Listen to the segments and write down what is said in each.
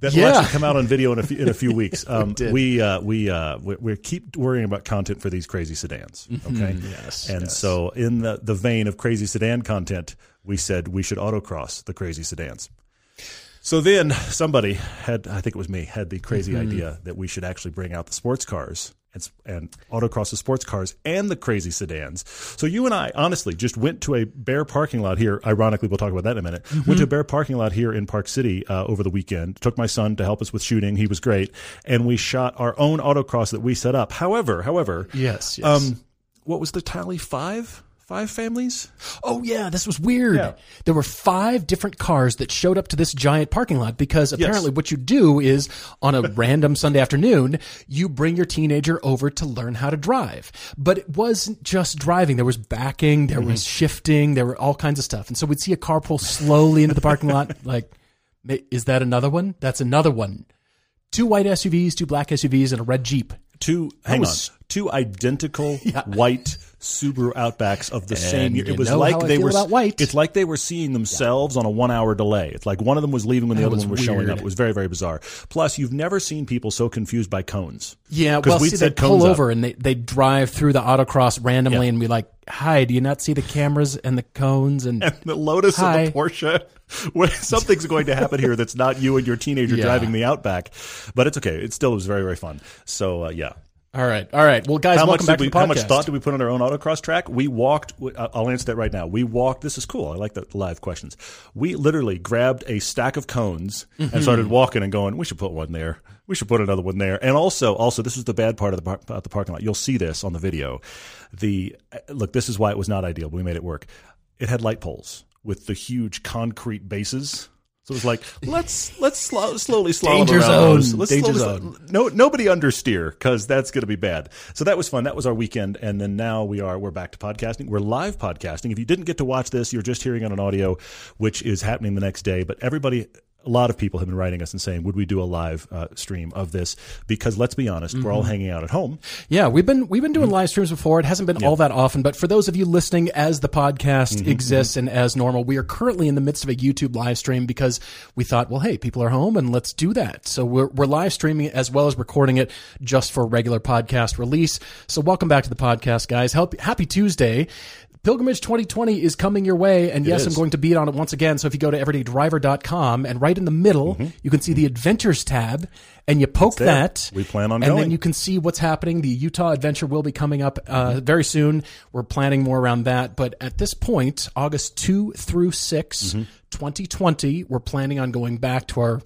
That Yeah. will actually come out on video in a few, in a few weeks. Um, we uh, we uh, we, we keep worrying about content for these crazy sedans. Okay. yes, And yes. so, in the the vein of crazy sedan content, we said we should autocross the crazy sedans. So then somebody had, I think it was me, had the crazy idea that we should actually bring out the sports cars and, and autocross the sports cars and the crazy sedans. So you and I honestly just went to a bare parking lot here. Ironically, we'll talk about that in a minute. Went to a bare parking lot here in Park City uh, over the weekend. Took my son to help us with shooting. He was great, and we shot our own autocross that we set up. However, however, Yes, yes. um, what was the tally? Five, five families. oh, yeah, this was weird. Yeah. There were five different cars that showed up to this giant parking lot because apparently what you do is on a random Sunday afternoon, you bring your teenager over to learn how to drive. But it wasn't just driving. There was backing, there mm-hmm. was shifting, there were all kinds of stuff. And so we'd see a car pull slowly into the parking lot, like, is that another one? That's another one. Two white SUVs, two black SUVs, and a red Jeep. two hang was- on two identical white Subaru Outbacks of the same year. It was like they were white. it's like they were seeing themselves on a 1 hour delay. It's like one of them was leaving when the That other was one was showing up. It was very very bizarre. Plus you've never seen people so confused by cones. Yeah, well, we'd see, set they pull cones up. over and they, they drive through the autocross randomly, Yeah. and we like, hi, do you not see the cameras and the cones? And The Lotus Hi. and the Porsche. When something's going to happen here that's not you and your teenager Yeah. driving the Outback, but it's okay. It still was very very fun. So uh, yeah, all right, all right. Well, guys, how welcome much back we, to the podcast. how much thought did we put on our own autocross track? We walked. I'll answer that right now. We walked. This is cool. I like the live questions. We literally grabbed a stack of cones Mm-hmm. and started walking and going. We should put one there. We should put another one there. And also, also, this is the bad part of the about the parking lot. You'll see this on the video. The look. This is why it was not ideal. But we made it work. It had light poles with the huge concrete bases. So it was like let's let's slow, slowly slalom Danger around zone. Let's Danger slowly- zone. no nobody understeer because that's going to be bad. So that was fun. That was our weekend, and then now we are we're back to podcasting. We're live podcasting. If you didn't get to watch this, you're just hearing it on audio, which is happening the next day. But everybody. A lot of people have been writing us and saying, "Would we do a live uh, stream of this?" Because let's be honest, we're Mm-hmm. all hanging out at home. Yeah, we've been we've been doing Mm-hmm. live streams before. It hasn't been all that often, but for those of you listening as the podcast Mm-hmm, exists and as normal, we are currently in the midst of a YouTube live stream because we thought, well, hey, people are home and let's do that. So we're we're live streaming it as well as recording it just for regular podcast release. So welcome back to the podcast, guys. Help, happy Tuesday. Pilgrimage 2020 is coming your way, and yes, is. I'm going to beat on it once again. So if you go to everydaydriver.com and right in the middle, you can see the adventures tab, and you poke Mm-hmm. that. We plan on and going. then you can see what's happening. The Utah adventure will be coming up uh, very soon. We're planning more around that. But at this point, August 2 through 6, Mm-hmm. 2020, we're planning on going back to our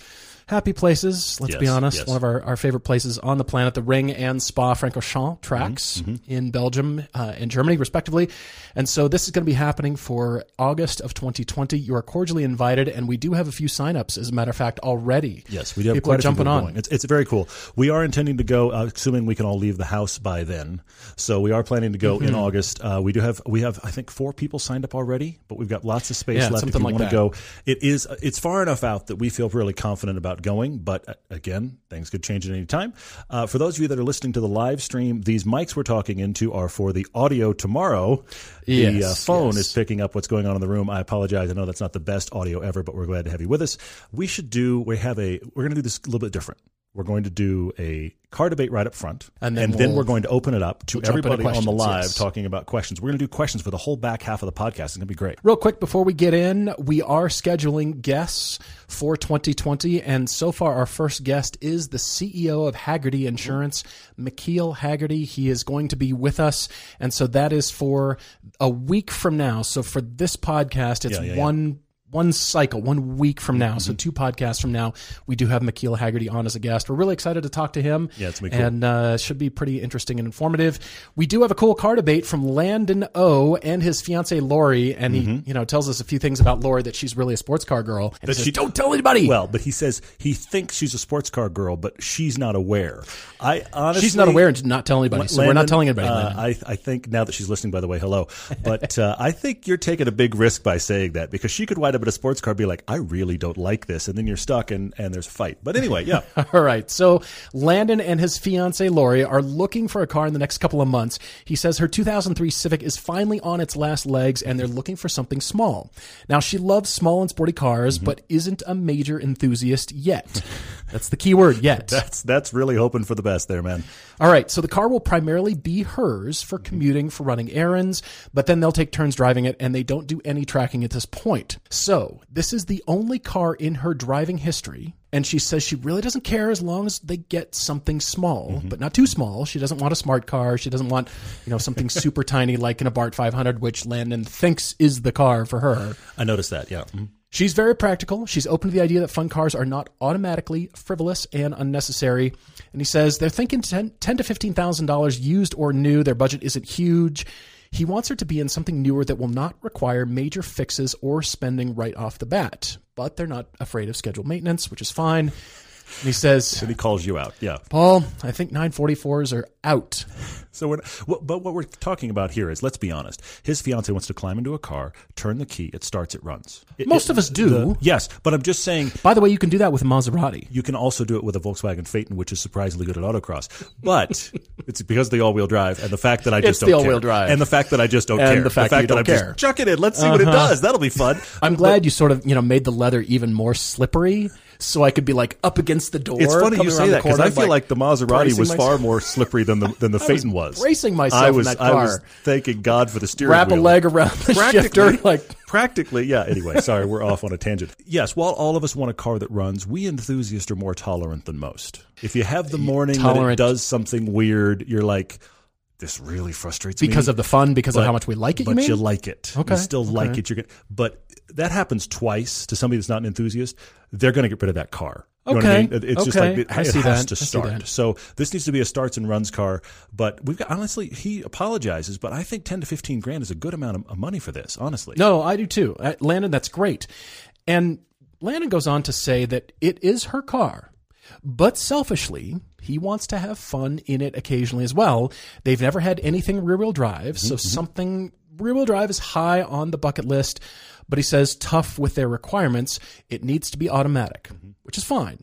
happy places. Let's be honest. yes. One of our, our favorite places on the planet, the Ring and Spa Francorchamps tracks Mm-hmm, in Belgium uh, and Germany, respectively. And so this is going to be happening for August of 2020. You are cordially invited. And we do have a few signups, as a matter of fact, already. Yes, we do have People are jumping people on. It's, it's very cool. We are intending to go, uh, assuming we can all leave the house by then. So we are planning to go Mm-hmm. in August. Uh, we do have we have I think four people signed up already, but we've got lots of space Yeah, left if you like want to go. It is it's far enough out that we feel really confident about going, but uh, again, things could change at any time. Uh, for those of you that are listening to the live stream, these mics we're talking into are for the audio tomorrow. The Yes, uh, phone yes. is picking up what's going on in the room. I apologize. I know that's not the best audio ever, but we're glad to have you with us. We should do. We have a. We're going to do this a little bit different. We're going to do a car debate right up front, And then we'll- we're going to open it up to we'll everybody on the live yes. talking about questions. We're going to do questions for the whole back half of the podcast. It's going to be great. Real quick before we get in, we are scheduling guests for 2020, and so far our first guest is the CEO of Hagerty Insurance, McKeel Hagerty. He is going to be with us, and so that is for a week from now. So for this podcast, it's Yeah, yeah, yeah. One cycle, one week from now, Mm-hmm. so two podcasts from now, we do have McKeel Hagerty on as a guest. We're really excited to talk to him. Yeah, it's cool. and uh, should be pretty interesting and informative. We do have a cool car debate from Landin O and his fiance Laurie, and he you know tells us a few things about Laurie that she's really a sports car girl. He says, she- don't tell anybody. Well, but he says he thinks she's a sports car girl, but she's not aware. I honestly, she's not aware and did not tell anybody, so we're not telling anybody. uh, I, I think now that she's listening, by the way, hello. But uh, I think you're taking a big risk by saying that because she could wind up a sports car, be like, I really don't like this, and then you're stuck and, and there's a fight. But anyway, yeah. All right. So Landin and his fiance Laurie are looking for a car in the next couple of months. He says her 2003 Civic is finally on its last legs and they're looking for something small. Now she loves small and sporty cars, mm-hmm. but isn't a major enthusiast yet. That's the key word, yet. that's that's really hoping for the best there, man. All right, so the car will primarily be hers for mm-hmm. commuting, for running errands, but then they'll take turns driving it and they don't do any tracking at this point. So, this is the only car in her driving history. And she says she really doesn't care as long as they get something small, but not too small. She doesn't want a smart car. She doesn't want, you know, something super tiny like an Abarth 500, which Landin thinks is the car for her. I noticed that. Yeah. Mhm. She's very practical. She's open to the idea that fun cars are not automatically frivolous and unnecessary. And he says they're thinking 10, 10 to fifteen thousand dollars used or new. Their budget isn't huge. He wants her to be in something newer that will not require major fixes or spending right off the bat. But they're not afraid of scheduled maintenance, which is fine. And he says, And he calls you out. Yeah. Paul, I think 944s are out. So we're, but what we're talking about here is, let's be honest. His fiance wants to climb into a car, turn the key, it starts, it runs. It- Most it- of us do. the- yes, but I'm just saying By the way, you can do that with a Maserati. you can also do it with a Volkswagen Phaeton, which is surprisingly good at autocross. But it's because of the all-wheel drive and the fact that I just It's don't the care. all-wheel drive. and the fact that I just don't And care, the fact that you that don't I'm care. Uh-huh. just chuck it in. Let's see what it does. That'll be fun. I'm glad you sort of, you know, made the leather even more slippery so I could be like up against the door. It's funny you say that because I feel like, the Maserati was myself. far more slippery than the than the Phaeton was. bracing myself I in was that I was car. thanking God for the steering wheel. wrap a leg around the shifter like practically, yeah. Anyway, sorry, we're off on a tangent. Yes, while all of us want a car that runs, we enthusiasts are more tolerant than most. If you have the morning that it does something weird, you're like, this really frustrates me because of the fun, because of how much we like it. but You you like it. Okay, You still like it. You're gonna, but that happens twice to somebody that's not an enthusiast. They're going to get rid of that car. You know what I Okay, mean? It- It's just okay. like it, it has that. to start. So this needs to be a starts and runs car. But we've got honestly, he apologizes, but I think ten to fifteen grand is a good amount of- money for this. Honestly, no, I do too. Uh, Landin, that's great. And Landin goes on to say that it is her car, but selfishly, he wants to have fun in it occasionally as well. They've never had anything rear wheel drive, so something rear wheel drive is high on the bucket list. But he says, tough with their requirements, it needs to be automatic, mm-hmm. which is fine.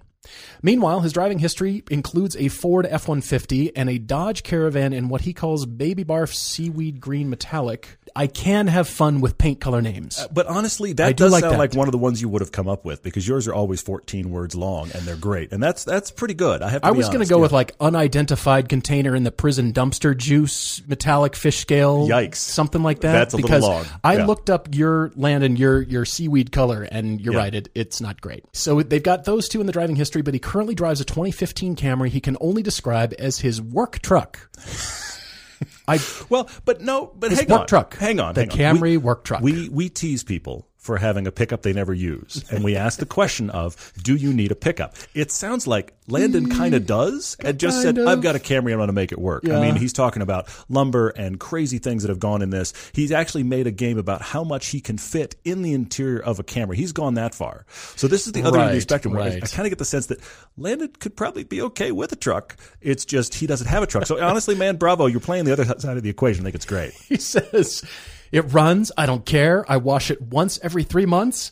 Meanwhile, his driving history includes a Ford F 150 and a Dodge Caravan in what he calls Baby Barf Seaweed Green Metallic. I can have fun with paint color names. Uh, but honestly, that I do does like sound that. like one of the ones you would have come up with because yours are always 14 words long and they're great. And that's that's pretty good. I have to I was going to go yeah. with like unidentified container in the prison dumpster juice metallic fish scale. Yikes. Something like that. That's a little because long. I Yeah. looked up your land and your your seaweed color, and you're Yeah. right. It, it's not great. So they've got those two in the driving history, but he currently drives a 2015 Camry he can only describe as his work truck. I Well, but no, but hang work on. truck. Hang on. The hang on. Camry work truck. We we tease people for having a pickup they never use, and we ask the question of, "Do you need a pickup?" It sounds like Landin kind of does, and just said, Mm, of. "I've got a Camry. I'm going to make it work." I mean, he's talking about lumber and crazy things that have gone in this. He's actually made a game about how much he can fit in the interior of a Camry. He's gone that far. So this is the other end of the spectrum. Where I. I kind of get the sense that Landin could probably be okay with a truck. It's just he doesn't have a truck. So honestly, man, bravo! You're playing the other side of the equation. I think it's great. he says, "It runs. I don't care. I wash it once every three months."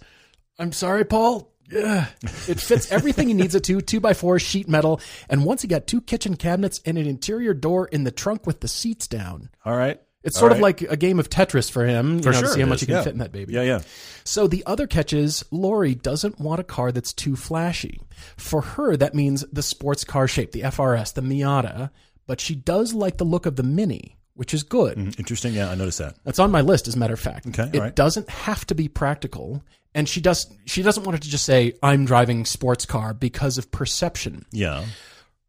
I'm sorry, Paul. Yeah. It fits everything he needs it to. Two by four sheet metal, and once he got two kitchen cabinets and an interior door in the trunk with the seats down. All right. It's sort of like a game of Tetris for him. You For know, to sure see how much is, he can yeah. fit in that baby. Yeah, yeah. So the other catch is Laurie doesn't want a car that's too flashy. For her, that means the sports car shape, the FRS, the Miata, but she does like the look of the Mini, which is good. Interesting. Yeah, I noticed that. That's on my list, as a matter of fact. Okay, it right. doesn't have to be practical, and she does. She doesn't want it to just say, "I'm driving sports car" because of perception. Yeah,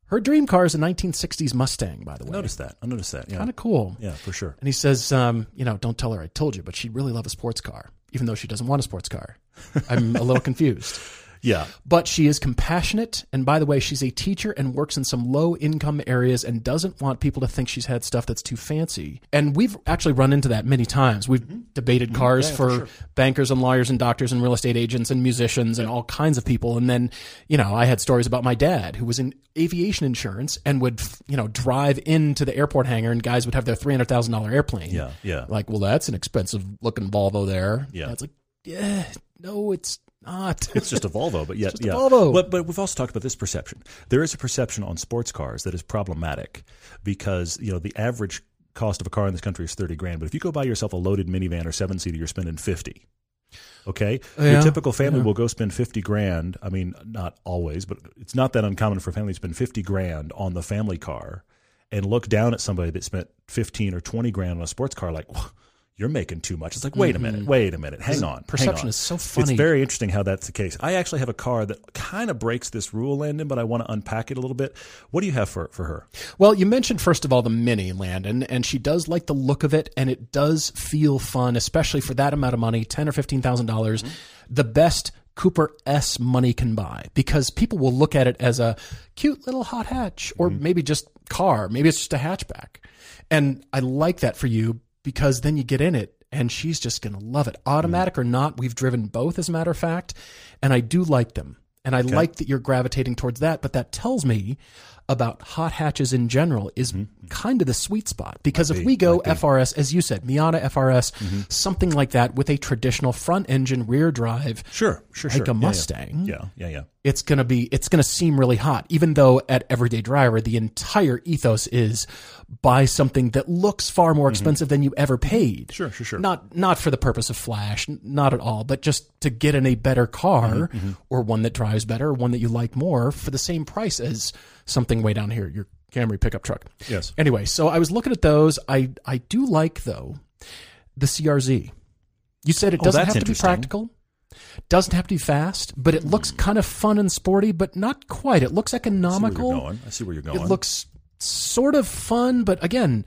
Her dream car is a 1960s Mustang, by the way. I noticed that. I noticed that. Yeah, Kind of cool. yeah, for sure. And he says, um, you know, don't tell her I told you, but she'd really love a sports car. even though she doesn't want a sports car. I'm a little confused. Yeah. But she is compassionate. And by the way, she's a teacher and works in some low income areas and doesn't want people to think she's had stuff that's too fancy. And we've actually run into that many times. We've mm-hmm. debated cars yeah, for, for sure. bankers and lawyers and doctors and real estate agents and musicians and all kinds of people. And then, you know, I had stories about my dad who was in aviation insurance and would, you know, drive into the airport hangar and guys would have their $300,000 airplane. Yeah. Yeah. Like, well, that's an expensive looking Volvo there. Yeah. It's like, yeah, no, it's not. it's just a Volvo, but yet, yeah. Volvo. But, but we've also talked about this perception. There is a perception on sports cars that is problematic because you know the average cost of a car in this country is thirty grand. But if you go buy yourself a loaded minivan or seven seater, you're spending fifty. Okay, oh, yeah, your typical family yeah. will go spend fifty grand. I mean, not always, but it's not that uncommon for families to spend fifty grand on the family car, and look down at somebody that spent fifteen or twenty grand on a sports car, like you're making too much. It's like, wait a minute, mm-hmm. wait a minute, hang on. Perception hang on. is so funny. It's very interesting how that's the case. I actually have a car that kind of breaks this rule, Landin, but I want to unpack it a little bit. What do you have for for her? Well, you mentioned first of all the Mini, Landin, and she does like the look of it, and it does feel fun, especially for that amount of money, ten or fifteen thousand mm-hmm. dollars. The best Cooper S money can buy because people will look at it as a cute little hot hatch or mm-hmm. maybe just car, maybe it's just a hatchback. And I like that for you because then you get in it and she's just going to love it. Automatic mm. or not, we've driven both, as a matter of fact, and I do like them. And I okay. like that you're gravitating towards that, but that tells me about hot hatches in general is mm-hmm. kind of the sweet spot because if we go FRS, as you said, Miata FRS, mm-hmm. something like that with a traditional front engine rear drive, sure, sure, like sure. a Mustang, yeah, yeah, yeah, yeah. it's gonna be it's gonna seem really hot, even though at Everyday Driver the entire ethos is buy something that looks far more mm-hmm. expensive mm-hmm. than you ever paid. Sure, sure, sure. Not not for the purpose of flash, not at all, but just to get in a better car mm-hmm, mm-hmm. or one that drives better, or one that you like more for the same price as something way down here, your Camry pickup truck. Yes. Anyway, so I was looking at those. I I do like though the CRZ. You said it oh, doesn't have to be practical. Doesn't have to be fast, but it looks kind of fun and sporty, but not quite. It looks economical. I see where you're going. I see where you're going. It looks sort of fun, but again,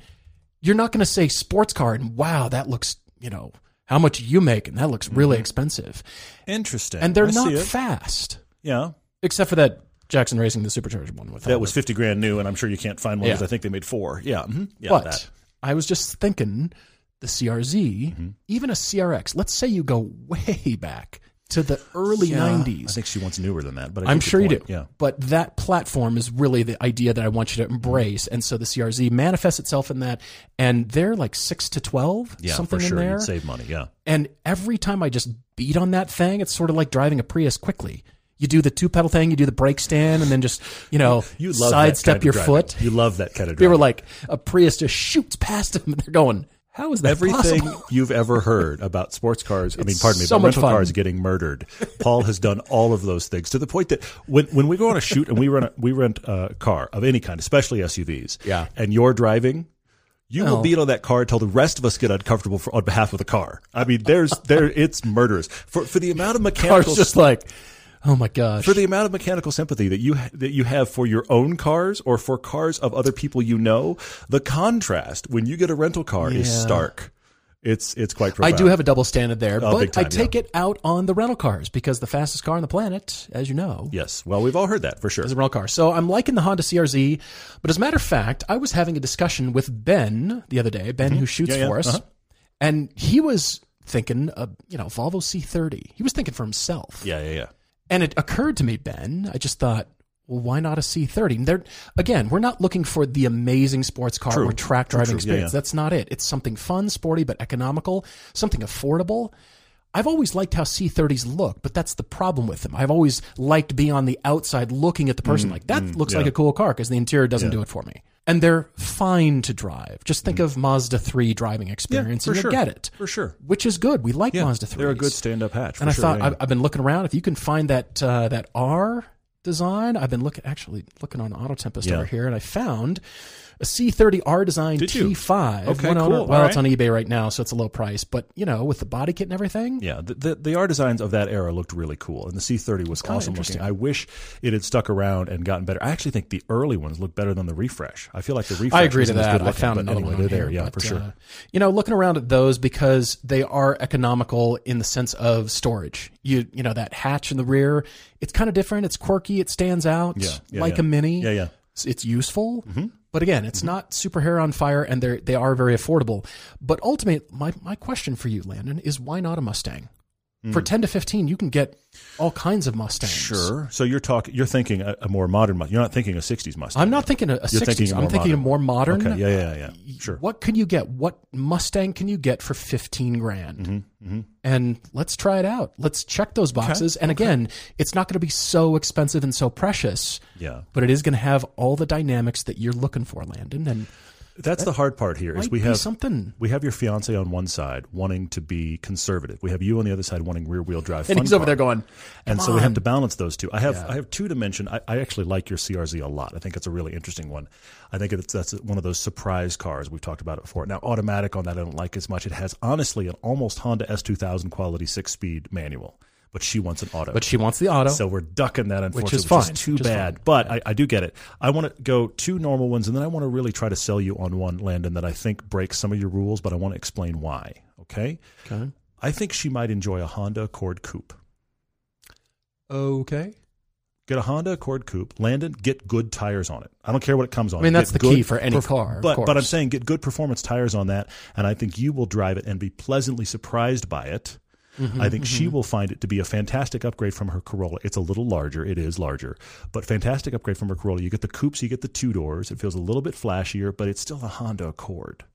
you're not going to say sports car and wow, that looks, you know, how much you make and that looks really mm-hmm. expensive. Interesting. And they're I not fast. Yeah. Except for that Jackson Racing, the supercharged one with that That was fifty grand new, and I'm sure you can't find one because yeah. I think they made four. Yeah, mm-hmm. yeah. But that. I was just thinking, the CRZ, mm-hmm. even a CRX. Let's say you go way back to the early yeah, 90s. I think she wants newer than that, but I am sure you do. Yeah. But that platform is really the idea that I want you to embrace. And so the CRZ manifests itself in that. And they're like six to 12, yeah, something for sure. in there. You'd save money, yeah. And every time I just beat on that thing, it's sort of like driving a Prius quickly you do the two pedal thing, you do the brake stand, and then just you know you love sidestep your foot. You love that kind of. They were like a Prius just shoots past them, and they're going. How is that Everything possible? you've ever heard about sports cars, I mean, pardon me, so about rental fun. cars getting murdered. Paul has done all of those things to the point that when, when we go on a shoot and we rent a, we rent a car of any kind, especially SUVs, yeah. and you're driving, you will beat on that car until the rest of us get uncomfortable for, on behalf of the car. I mean, there's there it's murderous for for the amount of mechanical. Car's just like Oh my gosh! For the amount of mechanical sympathy that you that you have for your own cars or for cars of other people you know, the contrast when you get a rental car yeah. is stark. It's it's quite. Profound. I do have a double standard there, oh, but time, I take yeah. it out on the rental cars because the fastest car on the planet, as you know, yes. Well, we've all heard that for sure. Is a rental car. So I'm liking the Honda CRZ, but as a matter of fact, I was having a discussion with Ben the other day. Ben, mm-hmm. who shoots yeah, for us, uh-huh. and he was thinking, uh, you know, Volvo C30. He was thinking for himself. Yeah, yeah, yeah. And it occurred to me, Ben, I just thought, well, why not a C30? They're, again, we're not looking for the amazing sports car true. or track driving true, experience. Yeah, yeah. That's not it. It's something fun, sporty, but economical, something affordable. I've always liked how C30s look, but that's the problem with them. I've always liked being on the outside looking at the person mm, like, that mm, looks yeah. like a cool car because the interior doesn't do it for me. And they're fine to drive. Just think mm. of Mazda 3 driving experience and you sure. get it. For sure. Which is good. We like Mazda 3. They're a good stand up hatch. and I sure, thought, yeah. I've, I've been looking around. If you can find that, uh, that R design, I've been looking, actually looking on Auto Tempest Yeah. over here, and I found a C30 R Design Did you? T5. Okay, cool. Well, All it's on eBay right now, so it's a low price. But you know, with the body kit and everything, Yeah, the, the the R designs of that era looked really cool, and the C30 was kinda awesome interesting. looking. I wish it had stuck around and gotten better. I actually think the early ones look better than the refresh. I feel like the refresh. I agree to that. good I looking, found another anyway, one They're there, here, yeah, but, for sure. uh, you know, looking around at those because they are economical in the sense of storage. You you know that hatch in the rear, it's kind of different. It's quirky. It stands out Yeah, yeah, like yeah. a mini. Yeah, yeah. It's, it's useful. But again, it's mm-hmm. not super hair on fire, and they they are very affordable. But ultimately, my my question for you, Landin, is why not a Mustang? For ten to fifteen, you can get all kinds of Mustangs. Sure. So you're talking. You're thinking a, a more modern. Mustang. You're not thinking a '60s Mustang. I'm not thinking a, a 60s. thinking I'm thinking a more modern. Okay. Yeah, yeah, yeah. Sure. What can you get? What Mustang can you get for 15 grand? Mm-hmm, And let's try it out. Let's check those boxes. And again, it's not going to be so expensive and so precious, Yeah. but it is going to have all the dynamics that you're looking for, Landin. And That's the hard part here. Is we have something. we have your fiance on one side wanting to be conservative. We have you on the other side wanting rear wheel drive. And he's over there going, and "Come so we have to balance those two. I have I have two to mention. I, I actually like your CRZ a lot. I think it's a really interesting one. I think it's that's one of those surprise cars we've talked about it before. Now automatic on that I don't like as much. It has honestly an almost Honda S2000 quality six speed manual, but she wants an auto. But she wants the auto. So we're ducking that, unfortunately, which is fine, too which is bad. But I, I do get it. I want to go two normal ones, and then I want to really try to sell you on one, Landin, that I think breaks some of your rules, but I want to explain why. Okay? okay. I think she might enjoy a Honda Accord Coupe. Okay. Get a Honda Accord Coupe. Landin, get good tires on it. I don't care what it comes on. I mean, that's Get the key for any perf- car, of But but I'm saying get good performance tires on that, and I think you will drive it and be pleasantly surprised by it. Mm-hmm, I think she will find it to be a fantastic upgrade from her Corolla. It's a little larger, it is larger, but fantastic upgrade from her Corolla. You get the coupes, you get the two doors. It feels a little bit flashier, but it's still a Honda Accord.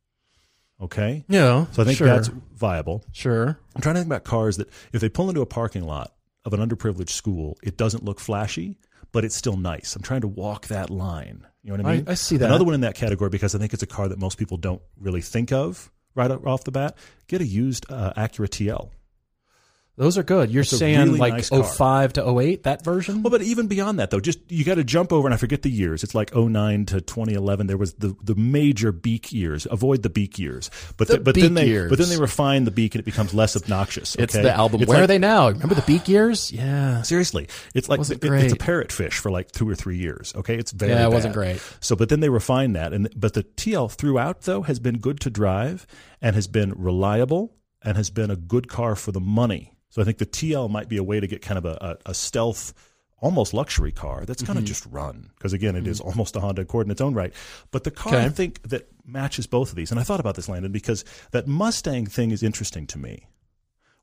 Okay, Yeah. so I think sure. that's viable. Sure. I'm trying to think about cars that if they pull into a parking lot of an underprivileged school, it doesn't look flashy, but it's still nice. I'm trying to walk that line. You know what I I- mean? I see that. Another one in that category because I think it's a car that most people don't really think of right off the bat. Get a used uh, Acura TL. Those are good. You're a saying really like nice 05 to 08, that version? Well, but even beyond that, though, just you got to jump over, and I forget the years. It's like 09 to 2011. There was the, the major beak years. Avoid the beak years. But The th- but beak then they years. but then they refine the beak and it becomes less obnoxious. it's the album. It's Where like- are they now? Remember the beak years? Yeah. Seriously, it's like it- it's a parrot fish for like two or three years. Okay, it's very Yeah, it wasn't great. So, but then they refine that, and but the TL throughout though has been good to drive and has been reliable and has been a good car for the money. So I think the TL might be a way to get kind of a, a, a stealth. Almost luxury car that's Mm-hmm. going to just run because again it is almost a Honda Accord in its own right. But the car I think that matches both of these, and I thought about this, Landin, because that Mustang thing is interesting to me.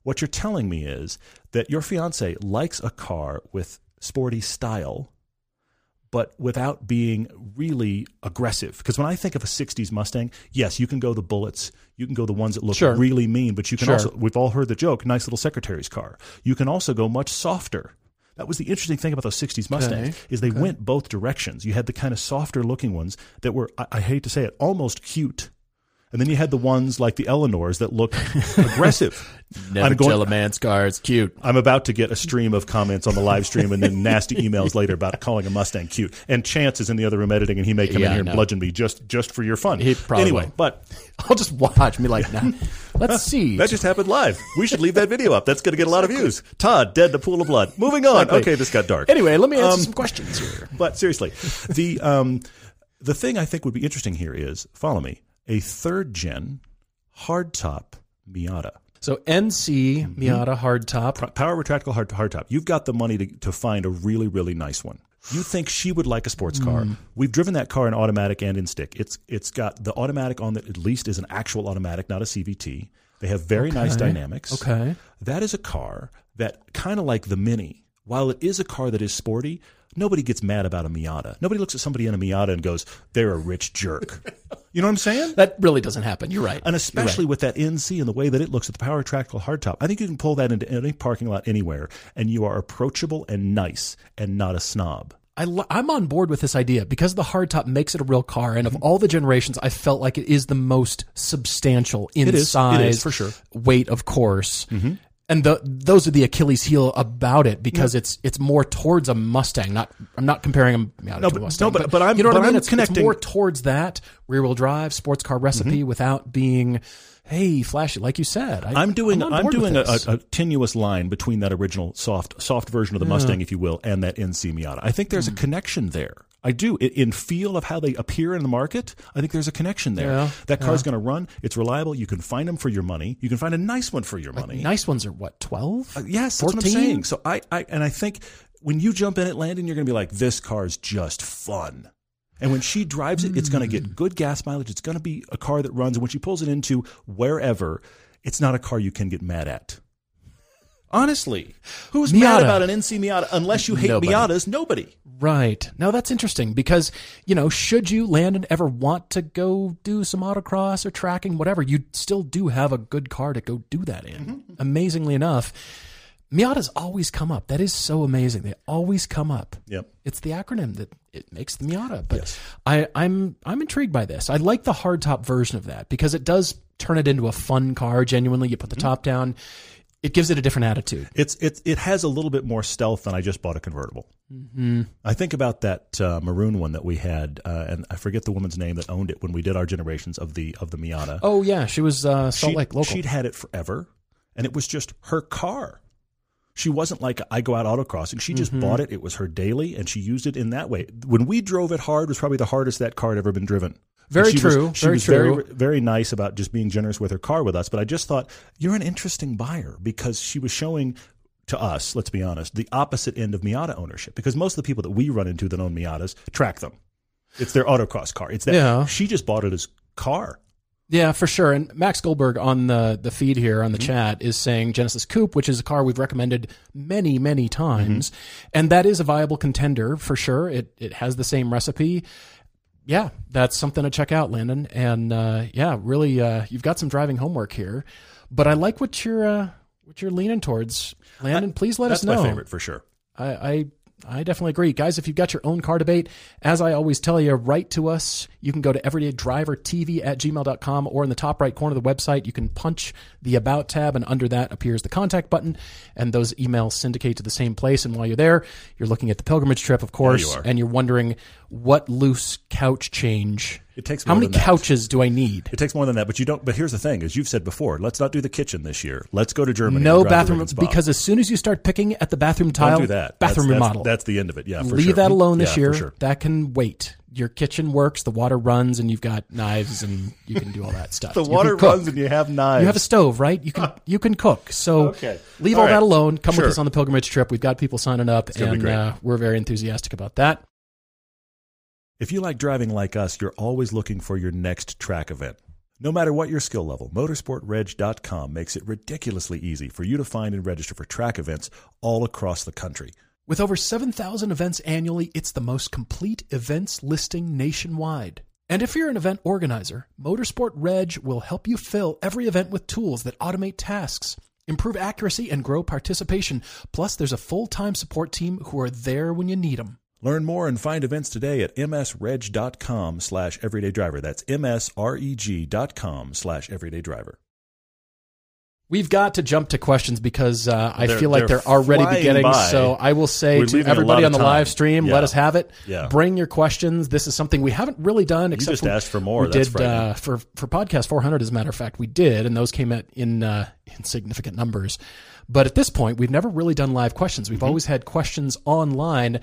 What you're telling me is that your fiance likes a car with sporty style, but without being really aggressive. Because when I think of a 60s Mustang, yes, you can go the bullets, you can go the ones that look Sure. really mean, but you can Sure. also, we've all heard the joke, nice little secretary's car. You can also go much softer. That was the interesting thing about those 60s Mustangs Okay. is they went both directions. You had the kind of softer looking ones that were, I, I hate to say it, almost cute. And then you had the ones like the Eleanors that look aggressive. Never I'm going- tell a man's car. It's cute. I'm about to get a stream of comments on the live stream and then nasty emails later about calling a Mustang cute. And Chance is in the other room editing, and he may come Yeah, in here and bludgeon me just just for your fun. He probably anyway, will. but I'll just watch me like, nah, let's see. that just happened live. We should leave that video up. That's going to get a lot of views. Todd dead in a pool of blood. Moving on. Exactly. Okay, this got dark. anyway, let me answer Um, some questions here. But seriously, the um, the thing I think would be interesting here is follow me a third gen hardtop Miata. So NC Mm-hmm. Miata hardtop. Power retractable hard hardtop. You've got the money to, to find a really really nice one. You think she would like a sports car? Mm. We've driven that car in automatic and in stick. It's it's got the automatic on that at least is an actual automatic, not a CVT. They have very nice dynamics. Okay. That is a car that kind of like the Mini. While it is a car that is sporty, nobody gets mad about a Miata. Nobody looks at somebody in a Miata and goes, "They're a rich jerk." you know what I'm saying? That really doesn't happen. You're right. And especially with that NC and the way that it looks at the power retractable hardtop, I think you can pull that into any parking lot anywhere, and you are approachable and nice and not a snob. I lo- I'm on board with this idea because the hardtop makes it a real car, and of Mm-hmm. all the generations, I felt like it is the most substantial in It is. Size, is, for sure. weight, of course. And the, those are the Achilles heel about it because yeah. it's it's more towards a Mustang. Not I'm not comparing them no, to a Mustang. No, but, but, but I'm you know what I mean. It's, connecting it's more towards that rear wheel drive sports car recipe mm-hmm. without being hey flashy like you said. I, am doing I'm, I'm doing a, a, tenuous line between that original soft soft version of the yeah. Mustang, if you will, and that NC Miata. I think there's mm. a connection there. I do. In feel of how they appear in the market, I think there's a connection there. Yeah, that car's yeah. going to run. It's reliable. You can find them for your money. You can find a nice one for your like money. Nice ones are what, 12? Uh, yes, 14? that's what I'm saying. So I, I, and I think when you jump in at Landin, you're going to be like, this car's just fun. And when she drives it, it's going to get good gas mileage. It's going to be a car that runs. And when she pulls it into wherever, it's not a car you can get mad at. Honestly, who's Miata. mad about an NC Miata unless you hate Nobody. Miatas? Nobody. Right. Now that's interesting because, you know, should you, Landin, ever want to go do some autocross or tracking, whatever, you still do have a good car to go do that in. Mm-hmm. Amazingly enough, Miatas always come up. That is so amazing. They always come up. Yep. It's the acronym that it makes the Miata. But yes. I, I'm I'm intrigued by this. I like the hardtop version of that because it does turn it into a fun car. Genuinely, you put the mm-hmm. top down it gives it a different attitude. It's it it has a little bit more stealth than I just bought a convertible. Mm-hmm. I think about that uh, maroon one that we had, uh, and I forget the woman's name that owned it when we did our generations of the of the Miata. Oh yeah, she was uh, Salt she'd, Lake local. She'd had it forever, and it was just her car. She wasn't like I go out autocrossing. She just mm-hmm. bought it. It was her daily, and she used it in that way. When we drove it hard, it was probably the hardest that car had ever been driven. Very true. Was, she very was true. very very nice about just being generous with her car with us. But I just thought you're an interesting buyer because she was showing to us, let's be honest, the opposite end of Miata ownership. Because most of the people that we run into that own Miatas track them. It's their autocross car. It's that yeah. she just bought it as car. Yeah, for sure. And Max Goldberg on the, the feed here on the mm-hmm. chat is saying Genesis Coupe, which is a car we've recommended many, many times. Mm-hmm. And that is a viable contender for sure. It it has the same recipe yeah, that's something to check out, Landin. And uh, yeah, really, uh, you've got some driving homework here. But I like what you're uh, what you're leaning towards, Landin. please let us know. That's my favorite for sure. I, I I definitely agree. Guys, if you've got your own car debate, as I always tell you, write to us. You can go to everydaydrivertv at gmail.com or in the top right corner of the website, you can punch the About tab, and under that appears the contact button. And those emails syndicate to the same place. And while you're there, you're looking at the pilgrimage trip, of course, you and you're wondering what loose couch change it takes how many couches do I need? It takes more than that, but you don't. But here's the thing: as you've said before, let's not do the kitchen this year. Let's go to Germany. No bathroom because as soon as you start picking at the bathroom tile, don't do that. Bathroom that's, remodel. That's, that's, the end of it. Yeah, leave sure. that alone this yeah, year. Sure. That can wait. Your kitchen works, the water runs, and you've got knives, and you can do all that stuff. the water runs, and you have knives. You have a stove, right? You can you can cook. So okay. leave all, all right. that alone. Come sure. with us on the pilgrimage trip. We've got people signing up, and uh, we're very enthusiastic about that. If you like driving like us, you're always looking for your next track event. No matter what your skill level, motorsportreg.com makes it ridiculously easy for you to find and register for track events all across the country. With over 7,000 events annually, it's the most complete events listing nationwide. And if you're an event organizer, Motorsport Reg will help you fill every event with tools that automate tasks, improve accuracy, and grow participation. Plus, there's a full time support team who are there when you need them. Learn more and find events today at msreg.com slash everydaydriver. That's msreg.com slash everydaydriver. We've got to jump to questions because uh, I they're, feel like they're, they're already beginning. By. So I will say We're to everybody on the time. live stream, yeah. let us have it. Yeah. Bring your questions. This is something we haven't really done. Except you just for, asked for more. We That's did uh, for for podcast 400. As a matter of fact, we did, and those came at in uh, in significant numbers. But at this point, we've never really done live questions. We've mm-hmm. always had questions online.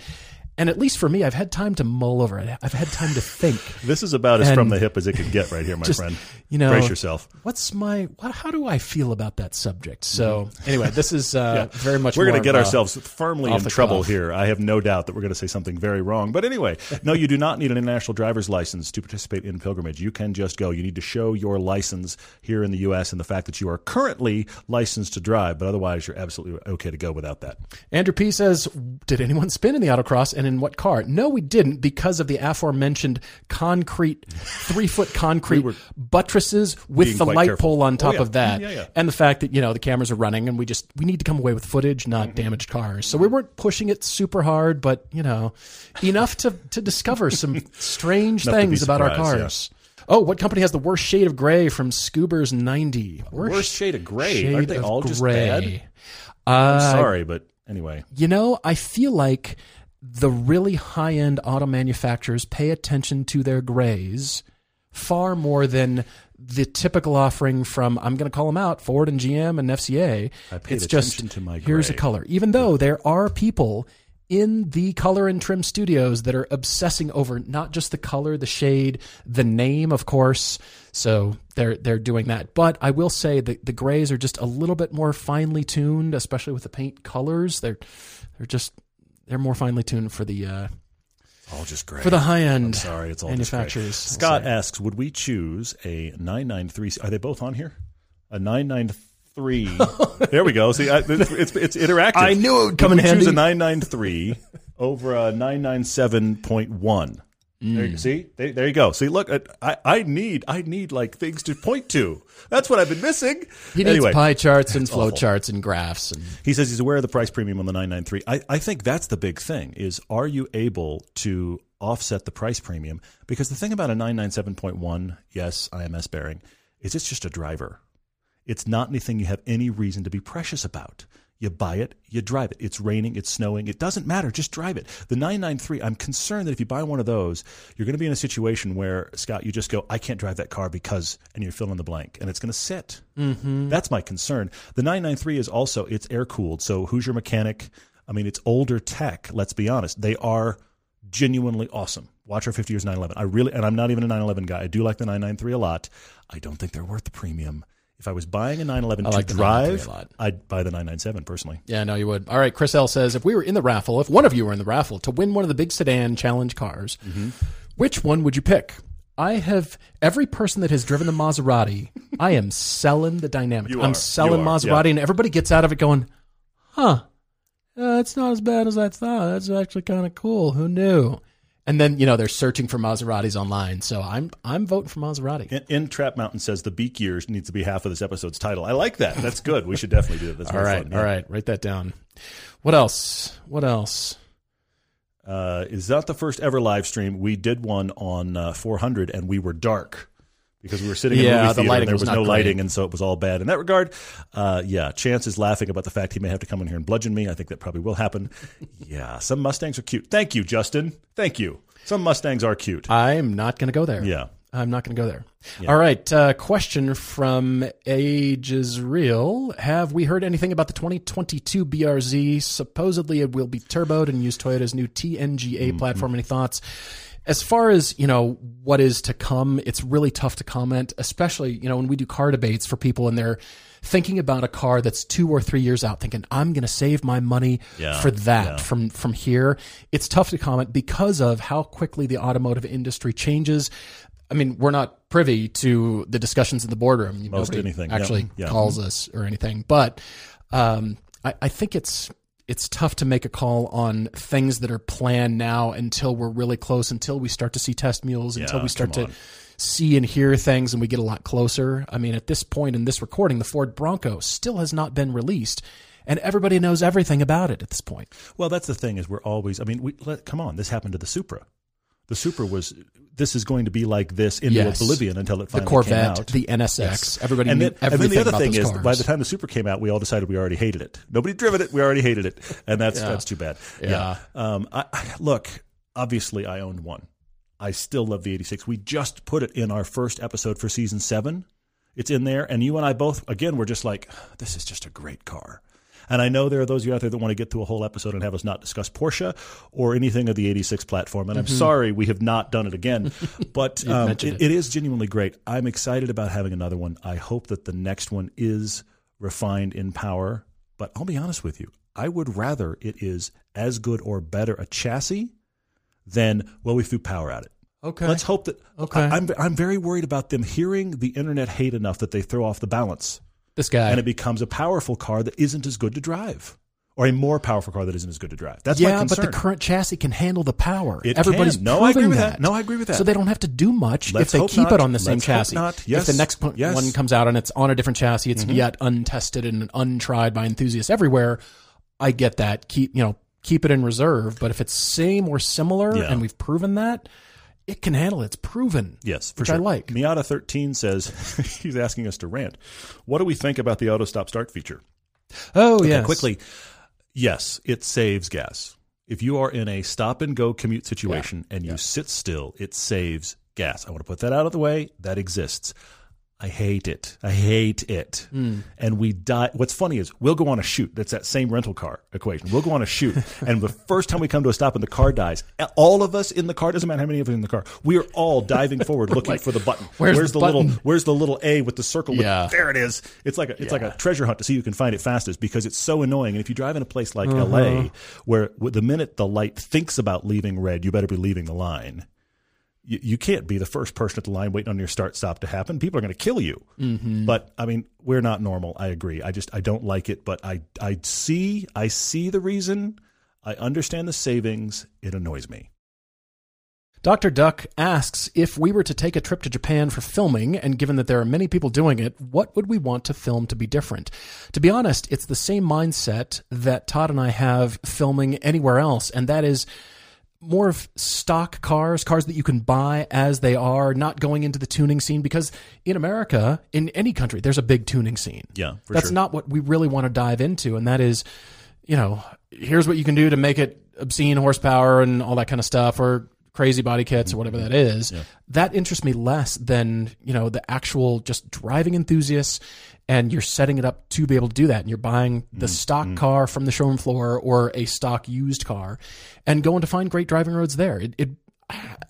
And at least for me, I've had time to mull over it. I've had time to think. this is about as and from the hip as it could get, right here, my just, friend. You know, brace yourself. What's my? What, how do I feel about that subject? So mm-hmm. anyway, this is uh, yeah. very much. We're going to get uh, ourselves firmly in trouble cuff. here. I have no doubt that we're going to say something very wrong. But anyway, no, you do not need an international driver's license to participate in pilgrimage. You can just go. You need to show your license here in the U.S. and the fact that you are currently licensed to drive. But otherwise, you're absolutely okay to go without that. Andrew P says, "Did anyone spin in the autocross, and in what car?" No, we didn't because of the aforementioned concrete, three foot concrete we buttresses with the light careful. pole on top oh, yeah. of that, yeah, yeah. and the fact that you know the cameras are running, and we just we need to come away with footage, not mm-hmm. damaged cars. So we weren't pushing it super hard, but you know, enough to to discover some strange things about our cars. Oh, what company has the worst shade of gray from Scoobers 90? Worst, shade of gray. shade Aren't they all just bad? Uh, Sorry, but anyway. You know, I feel like the really high end auto manufacturers pay attention to their grays far more than the typical offering from I'm going to call them out Ford and GM and FCA. It's just attention to my here's a color. Even though there are people in the color and trim studios that are obsessing over not just the color, the shade, the name, of course. So they're they're doing that. But I will say that the grays are just a little bit more finely tuned, especially with the paint colors. They're they're just they're more finely tuned for the uh, All just great for the high end Sorry, it's all manufacturers. Scott asks, would we choose a 993? Are they both on here? A 993. there we go. See, I, it's, it's, it's interactive. I knew it would come Would in we choose a 993 over a 997.1. There, you see, there, there you go. See, look, uh, I, I need, I need like things to point to. That's what I've been missing. He needs anyway, pie charts and flow awful. charts and graphs and he says he's aware of the price premium on the 993. I, I think that's the big thing is are you able to offset the price premium? Because the thing about a 997.1, yes, IMS bearing, is it's just a driver. It's not anything you have any reason to be precious about. You buy it, you drive it. It's raining, it's snowing, it doesn't matter, just drive it. The 993, I'm concerned that if you buy one of those, you're going to be in a situation where, Scott, you just go, I can't drive that car because, and you fill in the blank, and it's going to sit. Mm-hmm. That's my concern. The 993 is also, it's air cooled. So who's your mechanic? I mean, it's older tech, let's be honest. They are genuinely awesome. Watch our 50 years 911. I really, and I'm not even a 911 guy. I do like the 993 a lot. I don't think they're worth the premium. If I was buying a 911 I to like drive. I'd buy the 997 personally. Yeah, no, you would. All right, Chris L says if we were in the raffle, if one of you were in the raffle to win one of the big sedan challenge cars, Mm-hmm. which one would you pick? I have every person that has driven the Maserati. I am selling the dynamic. You I'm are. selling are, Maserati, yeah. and everybody gets out of it going, "Huh, uh, it's not as bad as I thought. That's actually kind of cool. Who knew?" And then you know they're searching for Maseratis online. So I'm I'm voting for Maserati. In, in Trap Mountain says the beak years needs to be half of this episode's title. I like that. That's good. We should definitely do that. That's All right, fun, yeah. all right, write that down. What else? What else? Uh, is that the first ever live stream? We did one on uh, 400 and we were dark because we were sitting in a Yeah, movie the theater lighting and there was was no great. lighting and so it was all bad in that regard. Uh, yeah, Chance is laughing about the fact he may have to come in here and bludgeon me. I think that probably will happen. yeah, some Mustangs are cute. Thank you, Justin. Thank you. Some Mustangs are cute. I'm not going to go there. Yeah. I'm not going to go there. All right. Uh, question from Ages Real. Have we heard anything about the 2022 BRZ? Supposedly it will be turboed and use Toyota's new TNGA platform. Any thoughts? As far as, you know, what is to come, it's really tough to comment, especially, you know, when we do car debates for people and they're thinking about a car that's two or three years out, thinking, I'm going to save my money Yeah, for that yeah. from from here. It's tough to comment because of how quickly the automotive industry changes. I mean, we're not privy to the discussions in the boardroom. Most Nobody anything, actually yeah. calls us or anything, but um, I, I think it's it's tough to make a call on things that are planned now until we're really close, until we start to see test mules, until Yeah, we start to see and hear things and we get a lot closer. I mean, at this point in this recording, the Ford Bronco still has not been released. And everybody knows everything about it at this point. Well, that's the thing is we're always. I mean, we let, come on. This happened to the Supra. The Supra was. This is going to be like this into Yes. oblivion until it The finally came Corvette, out. the NSX, everybody and knew then, and then the other thing is, cars. by the time the Supra came out, we all decided we already hated it. Nobody driven it. We already hated it, and that's that's too bad. Yeah. Um, I, I, look, obviously, I owned one. I still love the '86. We just put it in our first episode for season seven. It's in there, and you and I both, again, we're just like, this is just a great car. And I know there are those of you out there that want to get through a whole episode and have us not discuss Porsche or anything of the 86 platform. And I'm sorry we have not done it again. But um, mentioned it, it is genuinely great. I'm excited about having another one. I hope that the next one is refined in power. But I'll be honest with you, I would rather it is as good or better a chassis than, well, we threw power at it. okay. Let's hope that. Okay. I, I'm, I'm very worried about them hearing the internet hate enough that they throw off the balance this guy. and it becomes a powerful car that isn't as good to drive, or a more powerful car that isn't as good to drive. That's my yeah, but the current chassis can handle the power. It Everybody's can. No, I agree with that. No, I agree with that. So they don't have to do much Let's if they keep not. it on the same Let's hope chassis. not. Yes. If the next one Yes. Mm-hmm. one comes out and it's on a different chassis, it's yet untested and untried by enthusiasts everywhere. I get that. Keep you know keep it in reserve. But if it's same or similar Yeah. and we've proven that, it can handle it. It's proven. Yes, for which sure. I like. Miata 13 says he's asking us to rant. What do we think about the auto stop start feature? Oh, Okay, yes. quickly. Yes, it saves gas. If you are in a stop and go commute situation and you sit still, it saves gas. I want to put that out of the way. That exists. I hate it. I hate it. And we die. What's funny is we'll go on a shoot. That's that same rental car equation. We'll go on a shoot, and the first time we come to a stop and the car dies, all of us in the car doesn't matter how many of us in the car. We are all diving forward looking for the button. where's the little? button? Where's the little A with the circle? With, Yeah. there it is. It's like a, it's like a treasure hunt to see who can find it fastest because it's so annoying. And if you drive in a place like Uh-huh. LA, where the minute the light thinks about leaving red, you better be leaving the line. You, you can't be the first person at the line waiting on your start stop to happen. People are going to kill you. Mm-hmm. But I mean, we're not normal. I agree. I just I don't like it. But I I see I see the reason. I understand the savings. It annoys me. Dr. Duck asks if we were to take a trip to Japan for filming, and given that there are many people doing it, what would we want to film to be different? To be honest, it's the same mindset that Todd and I have filming anywhere else, and that is more of stock cars, cars that you can buy as they are, not going into the tuning scene. Because in America, in any country, there's a big tuning scene. Yeah, for That's sure. not what we really want to dive into, and that is, you know, here's what you can do to make it obscene horsepower and all that kind of stuff, or crazy body kits or whatever that is. That interests me less than you know the actual just driving enthusiasts, and you're setting it up to be able to do that, and you're buying the mm, stock mm. car from the showroom floor or a stock used car, and going to find great driving roads there. It, it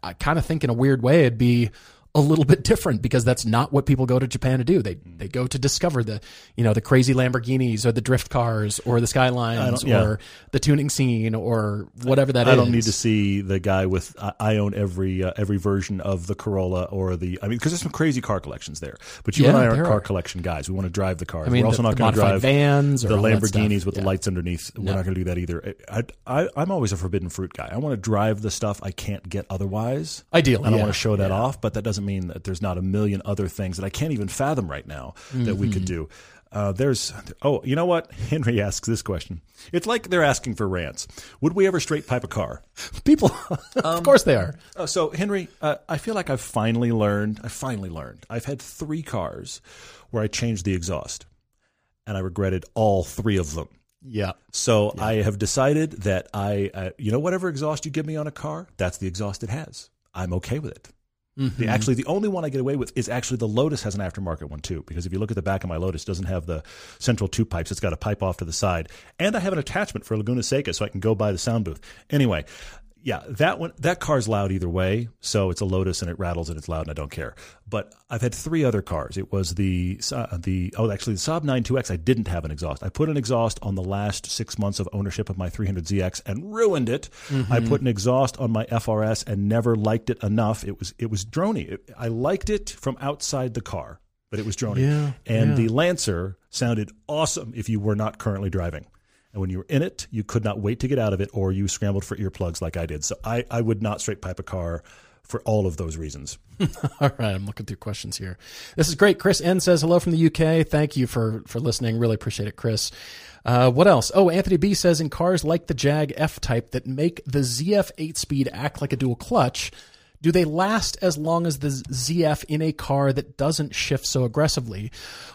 I kind of think in a weird way it'd be a little bit different because that's not what people go to Japan to do. They they go to discover the you know the crazy Lamborghinis or the drift cars or the skylines yeah. or the tuning scene or whatever that I is. don't need to see the guy with I, I own every uh, every version of the Corolla or the I mean because there's some crazy car collections there. But you and I aren't car are. collection guys. We want to drive the cars. I mean, We're also not going to drive vans or the all that stuff. Lamborghinis with the lights underneath. We're not going to do that either. I, I I'm always a forbidden fruit guy. I want to drive the stuff I can't get otherwise. Ideally, and I yeah. want to show that off. But that doesn't mean that there's not a million other things that I can't even fathom right now that we Mm-hmm. could do. Uh, there's oh, you know what? Henry asks this question. It's like they're asking for rants. Would we ever straight pipe a car? People, Um, of course they are. Uh, so Henry, uh, I feel like I've finally learned. I finally learned. I've had three cars where I changed the exhaust, and I regretted all three of them. Yeah. So I have decided that I, uh, you know, whatever exhaust you give me on a car, that's the exhaust it has. I'm okay with it. The, mm-hmm. actually, the only one I get away with is actually the Lotus has an aftermarket one too. Because if you look at the back of my Lotus, it doesn't have the central two pipes. It's got a pipe off to the side, and I have an attachment for Laguna Seca, so I can go by the sound booth. Anyway, yeah, that one that car's loud either way. So it's a Lotus and it rattles and it's loud and I don't care. But I've had three other cars. It was the uh, the oh actually the Saab 92X. I didn't have an exhaust. I put an exhaust on the last six months of ownership of my 300ZX and ruined it. I put an exhaust on my FRS and never liked it enough. It was it was drony. It, I liked it from outside the car, but it was drony. Yeah, and the Lancer sounded awesome if you were not currently driving. And when you were in it, you could not wait to get out of it, or you scrambled for earplugs like I did. So I, I would not straight pipe a car for all of those reasons. All right, I'm looking through questions here. This is great. Chris N says hello from the UK. Thank you for for listening. Really appreciate it, Chris. Uh, what else? Oh, Anthony B says in cars like the Jag F Type that make the ZF 8 speed act like a dual clutch, do they last as long as the ZF in a car that doesn't shift so aggressively?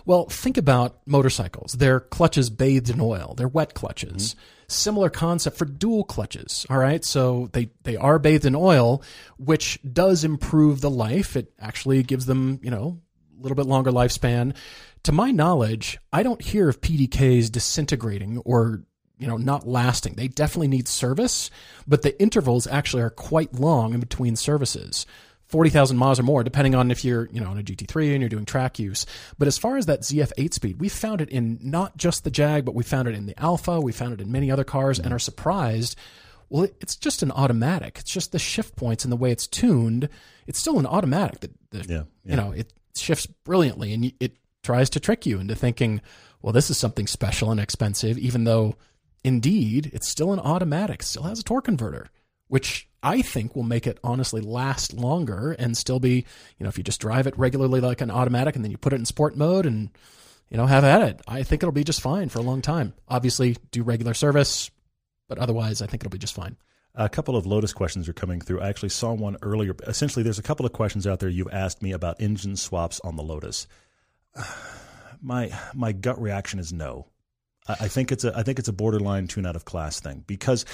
Well, think about motorcycles. They're clutches bathed in oil. They're wet clutches. Mm-hmm. Similar concept for dual clutches. All right. So they, they are bathed in oil, which does improve the life. It actually gives them, you know, a little bit longer lifespan. To my knowledge, I don't hear of PDKs disintegrating or you know not lasting. They definitely need service, but the intervals actually are quite long in between services. 40,000 miles or more, depending on if you're, you know, on a GT3 and you're doing track use. But as far as that ZF 8 speed, we found it in not just the Jag, but we found it in the Alfa, we found it in many other cars and are surprised. Well, it's just an automatic. It's just the shift points and the way it's tuned. It's still an automatic. The, the, Yeah, yeah. You know, it shifts brilliantly and it tries to trick you into thinking, well, this is something special and expensive, even though indeed it's still an automatic, still has a torque converter, which I think will make it honestly last longer and still be, you know, if you just drive it regularly like an automatic and then you put it in sport mode and, you know, have at it, I think it'll be just fine for a long time. Obviously, do regular service, but otherwise, I think it'll be just fine. A couple of Lotus questions are coming through. I actually saw one earlier. Essentially, there's a couple of questions out there you've asked me about engine swaps on the Lotus. My my gut reaction is no. I, think it's a I think it's a borderline tune out of class thing because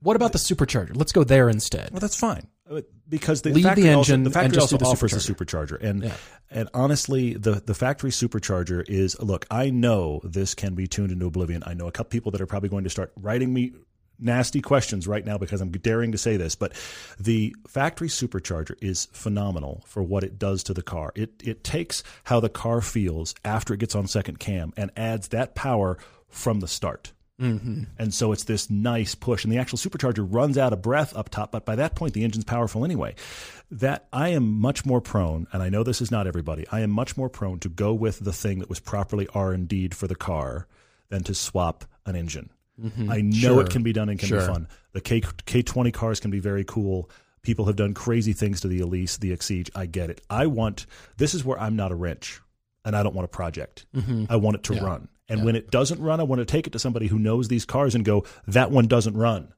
What about the supercharger? Let's go there instead. well, that's fine Uh, because the Leave the factory also, engine the and factory also the offers a supercharger, and Yeah. and honestly, the the factory supercharger is look. I know this can be tuned into oblivion. I know a couple people that are probably going to start writing me nasty questions right now because I'm daring to say this, but the factory supercharger is phenomenal for what it does to the car. It it takes how the car feels after it gets on second cam and adds that power from the start. Mm-hmm. And so it's this nice push, and the actual supercharger runs out of breath up top. But by that point, the engine's powerful anyway. That I am much more prone, and I know this is not everybody. I am much more prone to go with the thing that was properly R and D'd for the car than to swap an engine. I know Sure. it can be done and can Sure. be fun. The K K twenty cars can be very cool. People have done crazy things to the Elise, the Exige. I get it. I want this is where I'm not a wrench, and I don't want a project. I want it to run. And when it doesn't run, I want to take it to somebody who knows these cars and go, that one doesn't run.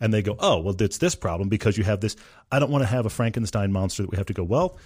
And they go, oh, well, it's this problem because you have this. I don't want to have a Frankenstein monster that we have to go, well,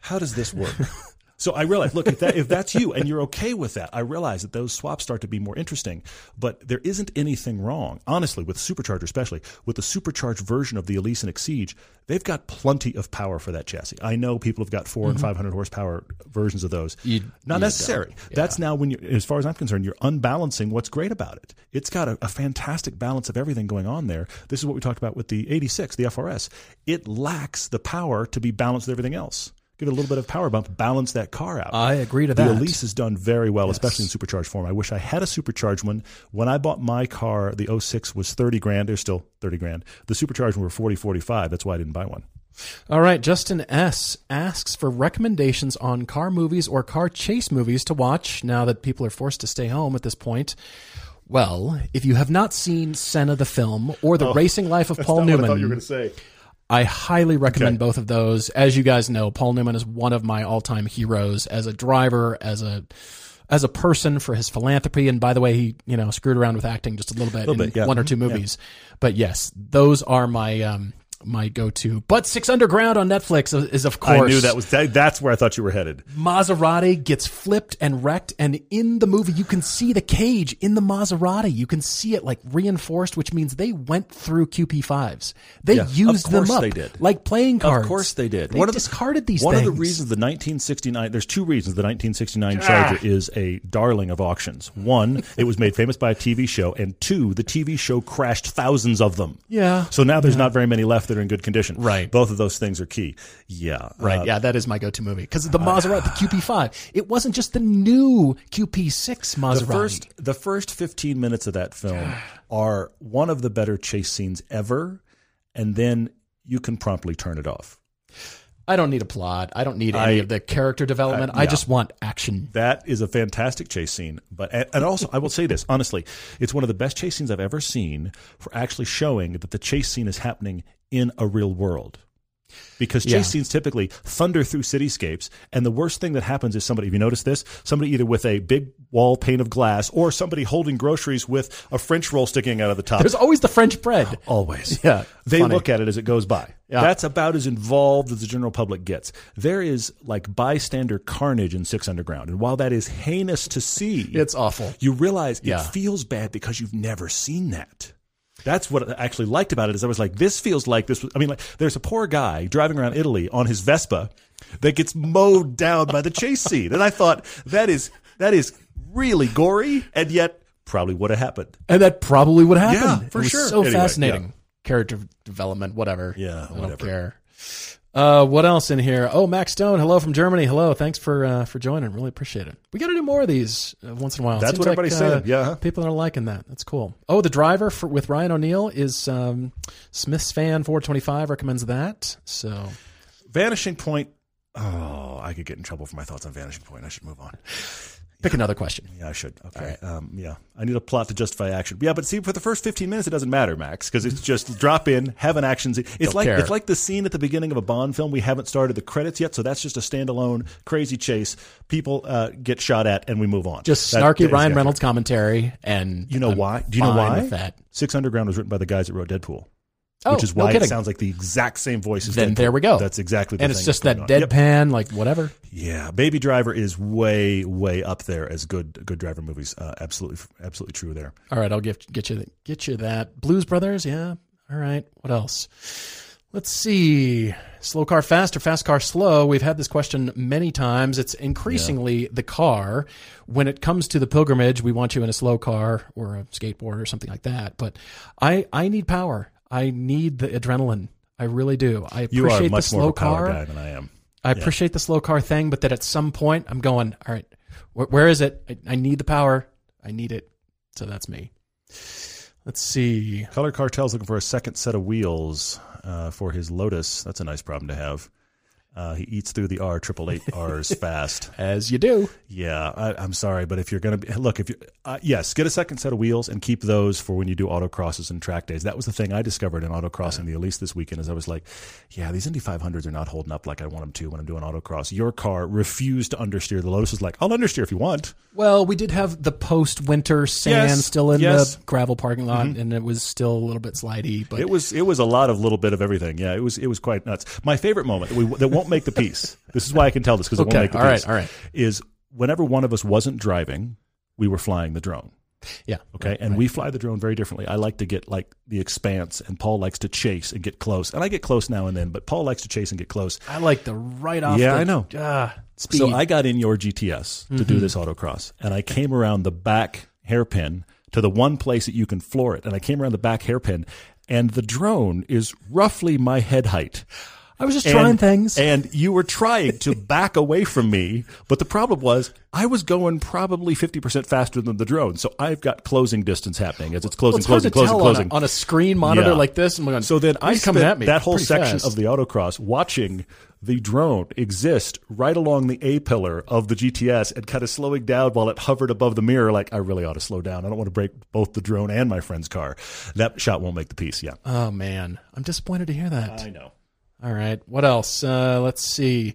how does this work? so I realize, look, if, that, if that's you and you're okay with that, I realize that those swaps start to be more interesting. But there isn't anything wrong, honestly, with supercharger, especially with the supercharged version of the Elise and Exige. They've got plenty of power for that chassis. I know people have got 4 and mm-hmm. 500 horsepower versions of those. You- Not necessary. Yeah. That's now when you, as far as I'm concerned, you're unbalancing what's great about it. It's got a, a fantastic balance of everything going on there. This is what we talked about with the 86, the FRS. It lacks the power to be balanced with everything else. Give it a little bit of power bump, balance that car out. I agree to that. the. Elise has done very well, especially in supercharged form. I wish I had a supercharged one. When I bought my car, the 06 was 30 grand. They're still 30 grand. The supercharged one were 40, 45. That's why I didn't buy one. All right, Justin S asks for recommendations on car movies or car chase movies to watch now that people are forced to stay home at this point. Well, if you have not seen Senna the film or The oh, Racing Life of Paul Newman, I thought you were going to say. I highly recommend Okay. both of those. As you guys know, Paul Newman is one of my all-time heroes as a driver, as a as a person for his philanthropy. And by the way, he you know screwed around with acting just a little bit in bit, yeah. one or two movies. But yes, those are my um, my go-to. But Six Underground on Netflix is of course I knew that was that, that's where I thought you were headed. Maserati gets flipped and wrecked, and in the movie, you can see the cage in the Maserati. You can see it like reinforced, which means they went through QP5s. They Yeah, used them up they did. like playing cards. Of course they did. They one of the- discarded these One things. of the reasons the 1969 there's two reasons the 1969 ah. Charger is a darling of auctions. One, it was made famous by a TV show, and two, the TV show crashed thousands of them. Yeah. So now there's not very many left that are in good condition. Right. Both of those things are key. Yeah. Right, Uh, yeah, that is my go-to movie because the Maserati, the QP5, it wasn't just the new QP6 Maserati. the first the first 15 minutes of that film are one of the better chase scenes ever, and then you can promptly turn it off. I don't need a plot. I don't need any I- of the character development. I yeah. just want action. That is a fantastic chase scene. But and and also, I will say this honestly, it's one of the best chase scenes I've ever seen for actually showing that the chase scene is happening in a real world. Because chase Yeah. scenes typically thunder through cityscapes, and the worst thing that happens is somebody. If you notice this, somebody either with a big wall pane of glass, or somebody holding groceries with a French roll sticking out of the top. There's always the French bread. Always. Yeah, They funny. look at it as it goes by. Yeah. That's about as involved as the general public gets. There is like bystander carnage in Six Underground. And while that is heinous to see, It's awful. you realize Yeah. it feels bad because you've never seen that. That's what I actually liked about it is I was like, this feels like this was, I mean, like there's a poor guy driving around Italy on his Vespa that gets mowed down by the chase scene. And I thought that is, that is really gory and yet probably would have happened. And that probably would happen. Yeah, for it was sure. So Anyway, fascinating. yeah. Character development, whatever. Yeah, I don't care. Uh, what else in here? Oh, Max Stone, hello from Germany. Hello, thanks for uh, for joining. Really appreciate it. We got to do more of these uh, once in a while. That's seems what like, everybody's uh, saying. Yeah. people are liking that. That's cool. Oh, the driver for, with Ryan O'Neal is um, Smith's fan four twenty five recommends that. So Vanishing Point. Oh, I could get in trouble for my thoughts on Vanishing Point. I should move on. Pick another question. Yeah, I should. Okay. Um, yeah, I need a plot to justify action. Yeah, but see, for the first fifteen minutes, it doesn't matter, Max, because it's just drop in, have an action scene. It's Don't like care. it's like the scene at the beginning of a Bond film. We haven't started the credits yet, so that's just a standalone crazy chase. People uh, get shot at, and we move on. Just That- snarky Ryan Reynolds commentary, and You know I'm why? Do you know why? That. Six Underground was written by the guys that wrote Deadpool. Oh, which is no why it sounds like the exact same voice as Then Deadpool. there we go. That's exactly the and thing And it's just that on. Yep. deadpan, like whatever. Yeah, Baby Driver is way, way up there as good, good driver movies. Uh, absolutely, absolutely true there. All right, I'll get get you get you that. Blues Brothers, yeah. All right, what else? Let's see. Slow car fast or fast car slow? We've had this question many times. It's increasingly the car. When it comes to the pilgrimage, we want you in a slow car or a skateboard or something like that. But I I need power. I need the adrenaline. I really do. I You appreciate the slow car. guy than I am. I appreciate the slow car thing, but that at some point I'm going, all right, wh- where is it? I, I need the power. I need it. So that's me. Let's see. Color Cartel's looking for a second set of wheels uh, for his Lotus. That's a nice problem to have. Uh, he eats through the R triple eight R's fast. As you do. Yeah, I, I'm sorry, but if you're going to be look, if you uh, yes, get a second set of wheels and keep those for when you do autocrosses and track days. That was the thing I discovered in autocrossing the Elise this weekend. Is I was like, yeah, these Indy 500s are not holding up like I want them to when I'm doing autocross. Your car refused to understeer. The Lotus was like, I'll understeer if you want. Well, we did have the post winter sand Yes, still in yes. Mm-hmm. the gravel parking lot, and it was still a little bit slidey. But It was it was a lot of little bit of everything. Yeah, it was it was quite nuts. My favorite moment that, we, that won't make the piece. This is why I can tell this because it won't make the all right, piece. All right, all right. Is whenever one of us wasn't driving, we were flying the drone. yeah, Okay, and we fly the drone very differently. I like to get like the expanse, and Paul likes to chase and get close. And I get close now and then, but Paul likes to chase and get close. I like the right off. Yeah, the, I know. Ah, speed. So I got in your GTS to Mm-hmm. do this autocross, and I came around the back hairpin to the one place that you can floor it, and I came around the back hairpin, and the drone is roughly my head height. I was just trying things. And you were trying to back away from me, but the problem was I was going probably 50% faster than the drone. So I've got closing distance happening as it's closing, Well, it's closing, closing, closing. On, a, on a screen monitor Yeah. like this. Oh going, So then I spent at me that whole section fast. of the autocross watching the drone exist right along the A pillar of the GTS and kind of slowing down while it hovered above the mirror. Like I really ought to slow down. I don't want to break both the drone and my friend's car. That shot won't make the piece. Yeah, Oh man, I'm disappointed to hear that. I know. All right. What else? Uh, let's see.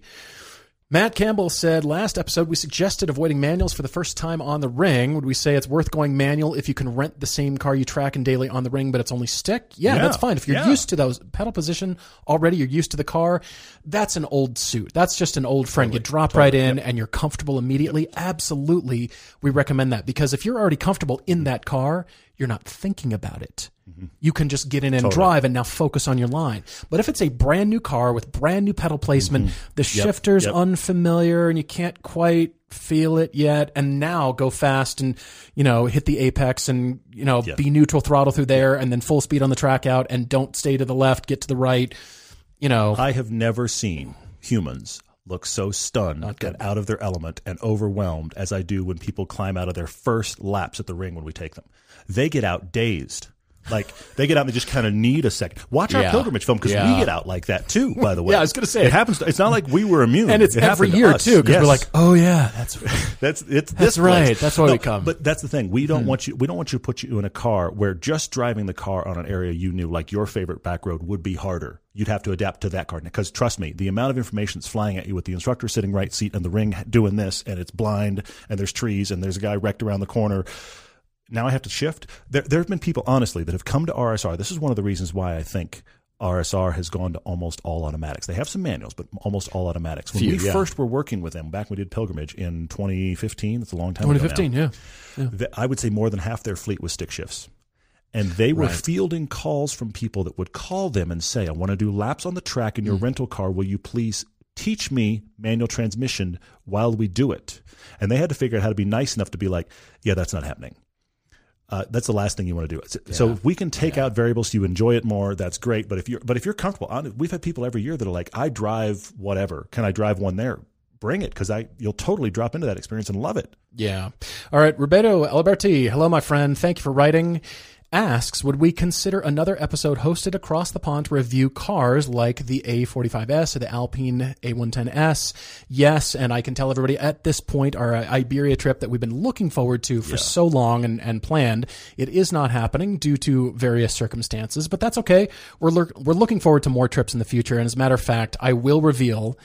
Matt Campbell said last episode we suggested avoiding manuals for the first time on the ring. Would we say it's worth going manual if you can rent the same car you track in daily on the ring, but it's only stick? Yeah, Yeah. that's fine. If you're Yeah. used to those pedal position already, you're used to the car. That's an old suit. That's just an old friend. you drop right in and you're comfortable immediately. Absolutely, we recommend that because if you're already comfortable in that car, you're not thinking about it. You can just get in and drive and now focus on your line. But if it's a brand new car with brand new pedal placement, mm-hmm. the shifter's yep. unfamiliar and you can't quite feel it yet, and now go fast and you know hit the apex and you know be neutral throttle through there and then full speed on the track out and don't stay to the left, get to the right. You know, I have never seen humans look so stunned and out of their element and overwhelmed as I do when people climb out of their first laps at the ring when we take them. They get out dazed. Like they get out and they just kind of need a second. Watch our Yeah. pilgrimage film because Yeah. we get out like that too. By the way, Yeah, I was gonna say. it happens. It's not like we were immune, and it's It every happened to year too because Yes. we're like, oh yeah, that's That's it's That's this right. place. That's why we come. But that's the thing. We don't hmm. want you. We don't want you to put you in a car where just driving the car on an area you knew, like your favorite back road, would be harder. You'd have to adapt to that car because trust me, the amount of information that's flying at you with the instructor sitting right seat and the ring doing this, and it's blind, and there's trees, and there's a guy wrecked around the corner. Now I have to shift. There, there have been people, honestly, that have come to RSR. This is one of the reasons why I think RSR has gone to almost all automatics. They have some manuals, but almost all automatics. When Few, we yeah. first were working with them back when we did pilgrimage in 2015, that's a long time ago. 2015. Yeah, th- I would say more than half their fleet was stick shifts. And they were Right. fielding calls from people that would call them and say, I want to do laps on the track in your Mm. rental car. Will you please teach me manual transmission while we do it? And they had to figure out how to be nice enough to be like, yeah, that's not happening. Uh, that's the last thing you want to do. So- So if we can take out variables, so you enjoy it more. That's great. But if you're, but if you're comfortable, we've had people every year that are like, I drive whatever. Can I drive one there? Bring it because I you'll totally drop into that experience and love it. Yeah. All right. Roberto Alberti. Hello, my friend. Thank you for writing. Asks, would we consider another episode hosted across the pond to review cars like the A45S or the Alpine A110S? Yes. And I can tell everybody at this point, our Iberia trip that we've been looking forward to for so long and, and planned, it is not happening due to various circumstances, but that's okay. We're, we're looking forward to more trips in the future. And as a matter of fact, I will reveal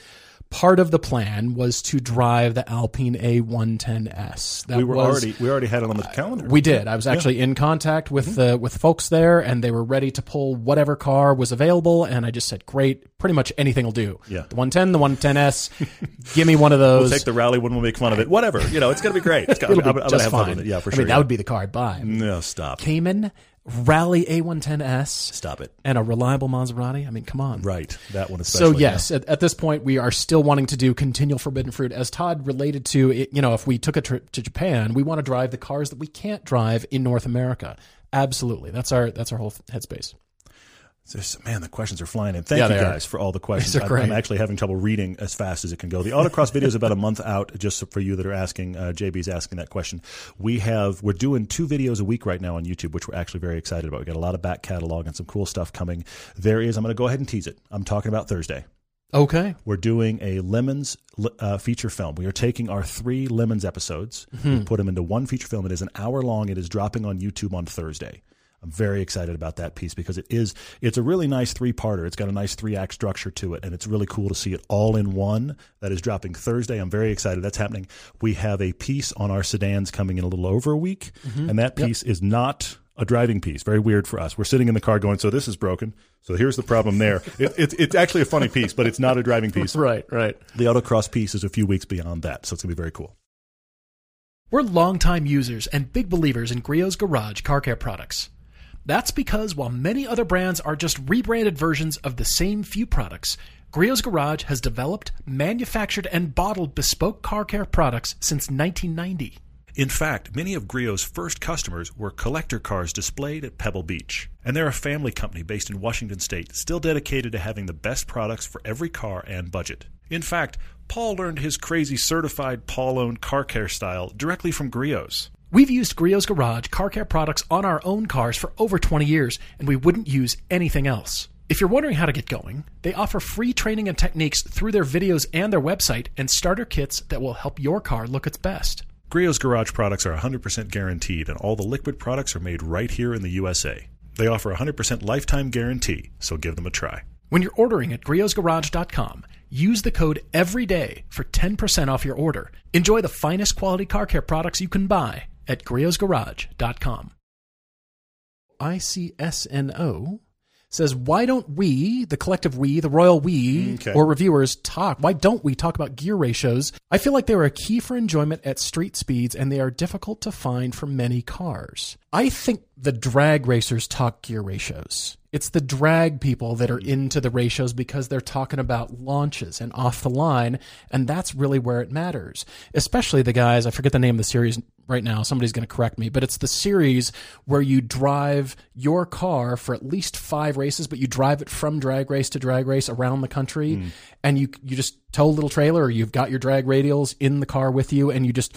part of the plan was to drive the Alpine A110S. That we were was, already we already had it on the calendar. We did. I was actually yeah. in contact with mm-hmm. the with folks there, and they were ready to pull whatever car was available. And I just said, "Great, pretty much anything will do." Yeah, the 110, the 110S. give me one of those. We'll take the rally when we'll make fun of it. Whatever, you know, it's gonna be great. It's gonna, I'm, I'm just fine. Yeah, for sure. I mean, yeah. that would be the car I'd buy. No, stop. Cayman Rally A110S. Stop it. And a reliable Maserati. I mean, come on. Right. That one especially. So yes, yeah. at, at, this point, we are still wanting to do continual forbidden fruit. As Todd related to, it, you know, if we took a trip to Japan, we want to drive the cars that we can't drive in North America. Absolutely. That's our that's our whole headspace. There's, man, the questions are flying in. Thank yeah, you guys are. for all the questions. I'm, I'm, actually having trouble reading as fast as it can go. The autocross video is about a month out. Just for you that are asking, uh, JB's asking that question. We have we're doing two videos a week right now on YouTube, which we're actually very excited about. We got a lot of back catalog and some cool stuff coming. There is. I'm going to go ahead and tease it. I'm talking about Thursday. Okay. We're doing a Lemons uh, feature film. We are taking our three Lemons episodes, mm-hmm. put them into one feature film. It is an hour long. It is dropping on YouTube on Thursday. I'm very excited about that piece because it is it's a really nice three parter. It's got a nice three act structure to it, and it's really cool to see it all in one. That is dropping Thursday. I'm very excited. That's happening. We have a piece on our sedans coming in a little over a week, mm-hmm. and that piece yep. is not a driving piece. Very weird for us. We're sitting in the car going, so this is broken. So here's the problem there. it, it, it's actually a funny piece, but it's not a driving piece. right, right. The autocross piece is a few weeks beyond that, so it's going to be very cool. We're longtime users and big believers in Griot's Garage car care products. That's because while many other brands are just rebranded versions of the same few products, Griot's Garage has developed, manufactured, and bottled bespoke car care products since 1990. In fact, many of Griot's first customers were collector cars displayed at Pebble Beach. And they're a family company based in Washington State, still dedicated to having the best products for every car and budget. In fact, Paul learned his crazy certified Paul owned car care style directly from Griot's. We've used Griot's Garage car care products on our own cars for over 20 years, and we wouldn't use anything else. If you're wondering how to get going, they offer free training and techniques through their videos and their website and starter kits that will help your car look its best. Griot's Garage products are 100% guaranteed, and all the liquid products are made right here in the USA. They offer a 100% lifetime guarantee, so give them a try. When you're ordering at griotsgarage.com, use the code EVERYDAY for 10% off your order. Enjoy the finest quality car care products you can buy at griotsgarage.com. ICSNO says, Why don't we, the collective we, the royal we, okay. or reviewers, talk? Why don't we talk about gear ratios? I feel like they are a key for enjoyment at street speeds and they are difficult to find for many cars. I think the drag racers talk gear ratios. It's the drag people that are into the ratios because they're talking about launches and off the line, and that's really where it matters. Especially the guys, I forget the name of the series right now. Somebody's going to correct me, but it's the series where you drive your car for at least five races, but you drive it from drag race to drag race around the country, mm. and you you just tow a little trailer, or you've got your drag radials in the car with you, and you just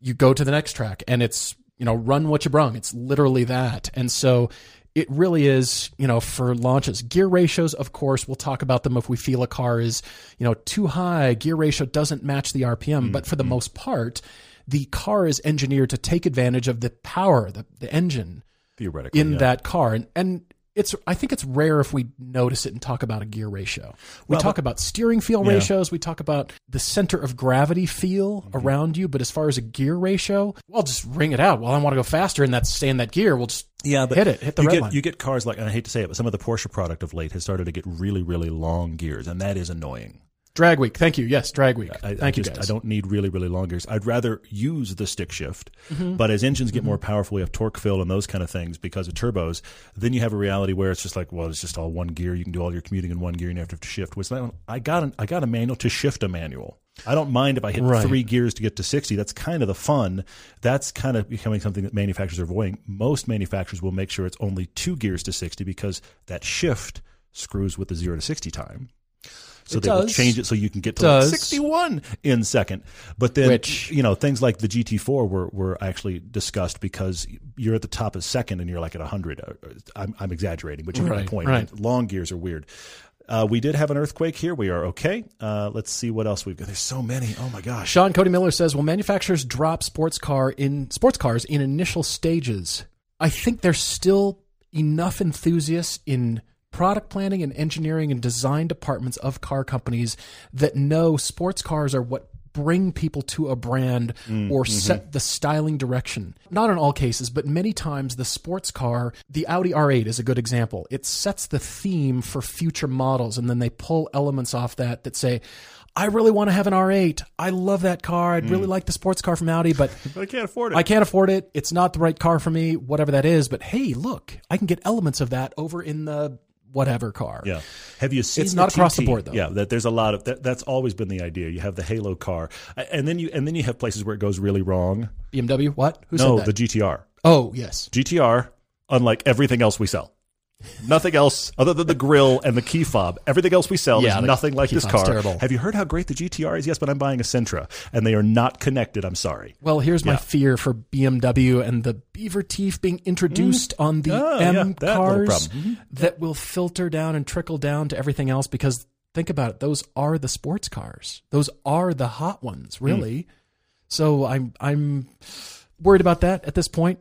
you go to the next track, and it's you know run what you brung. It's literally that, and so it really is, you know, for launches. Gear ratios, of course, we'll talk about them if we feel a car is, you know, too high. Gear ratio doesn't match the RPM, mm-hmm. but for the most part, the car is engineered to take advantage of the power, the, the engine theoretically in yeah. that car. And, and it's I think it's rare if we notice it and talk about a gear ratio. We well, talk but, about steering feel yeah. ratios. We talk about the center of gravity feel mm-hmm. around you. But as far as a gear ratio, well, just ring it out. Well, I want to go faster, and that's stay in that gear. We'll just yeah, but hit it, hit the you red get, line. You get cars like, and I hate to say it, but some of the Porsche product of late has started to get really, really long gears, and that is annoying. Drag week. Thank you. Yes, drag week. I, Thank I you, just, guys. I don't need really, really long gears. I'd rather use the stick shift. Mm-hmm. But as engines get mm-hmm. more powerful, we have torque fill and those kind of things because of turbos. Then you have a reality where it's just like, well, it's just all one gear. You can do all your commuting in one gear, and you have to shift. Which I got, an, I got a manual to shift a manual. I don't mind if I hit right. three gears to get to 60. That's kind of the fun. That's kind of becoming something that manufacturers are avoiding. Most manufacturers will make sure it's only two gears to 60 because that shift screws with the zero to 60 time. So it they does. will change it so you can get to like 61 in second. But then, Which, you know, things like the GT4 were, were actually discussed because you're at the top of second and you're like at 100. Uh, I'm, I'm exaggerating, but you get right, my point. Right. Long gears are weird. Uh, we did have an earthquake here. We are okay. Uh, let's see what else we've got. There's so many. Oh my gosh. Sean Cody Miller says, "Will manufacturers drop sports car in sports cars in initial stages?" I think there's still enough enthusiasts in product planning and engineering and design departments of car companies that know sports cars are what bring people to a brand mm, or mm-hmm. set the styling direction. Not in all cases, but many times the sports car, the Audi R8 is a good example. It sets the theme for future models and then they pull elements off that that say, I really want to have an R8. I love that car. I'd mm. really like the sports car from Audi, but, but I can't afford it. I can't afford it. It's not the right car for me, whatever that is. But hey, look, I can get elements of that over in the whatever car. Yeah. Have you seen? It's not across the board though. Yeah. That there's a lot of that, that's always been the idea. You have the Halo car, and then you and then you have places where it goes really wrong. BMW. What? Who no, the GTR. Oh yes. GTR. Unlike everything else we sell. Nothing else other than the grill and the key fob. Everything else we sell yeah, is nothing like this car. Terrible. Have you heard how great the GTR is? Yes, but I'm buying a Sentra, and they are not connected. I'm sorry. Well, here's my fear for BMW and the beaver teeth being introduced mm. on the oh, M yeah, that cars mm-hmm. that will filter down and trickle down to everything else. Because think about it, those are the sports cars. Those are the hot ones, really. Mm. So I'm I'm worried about that at this point.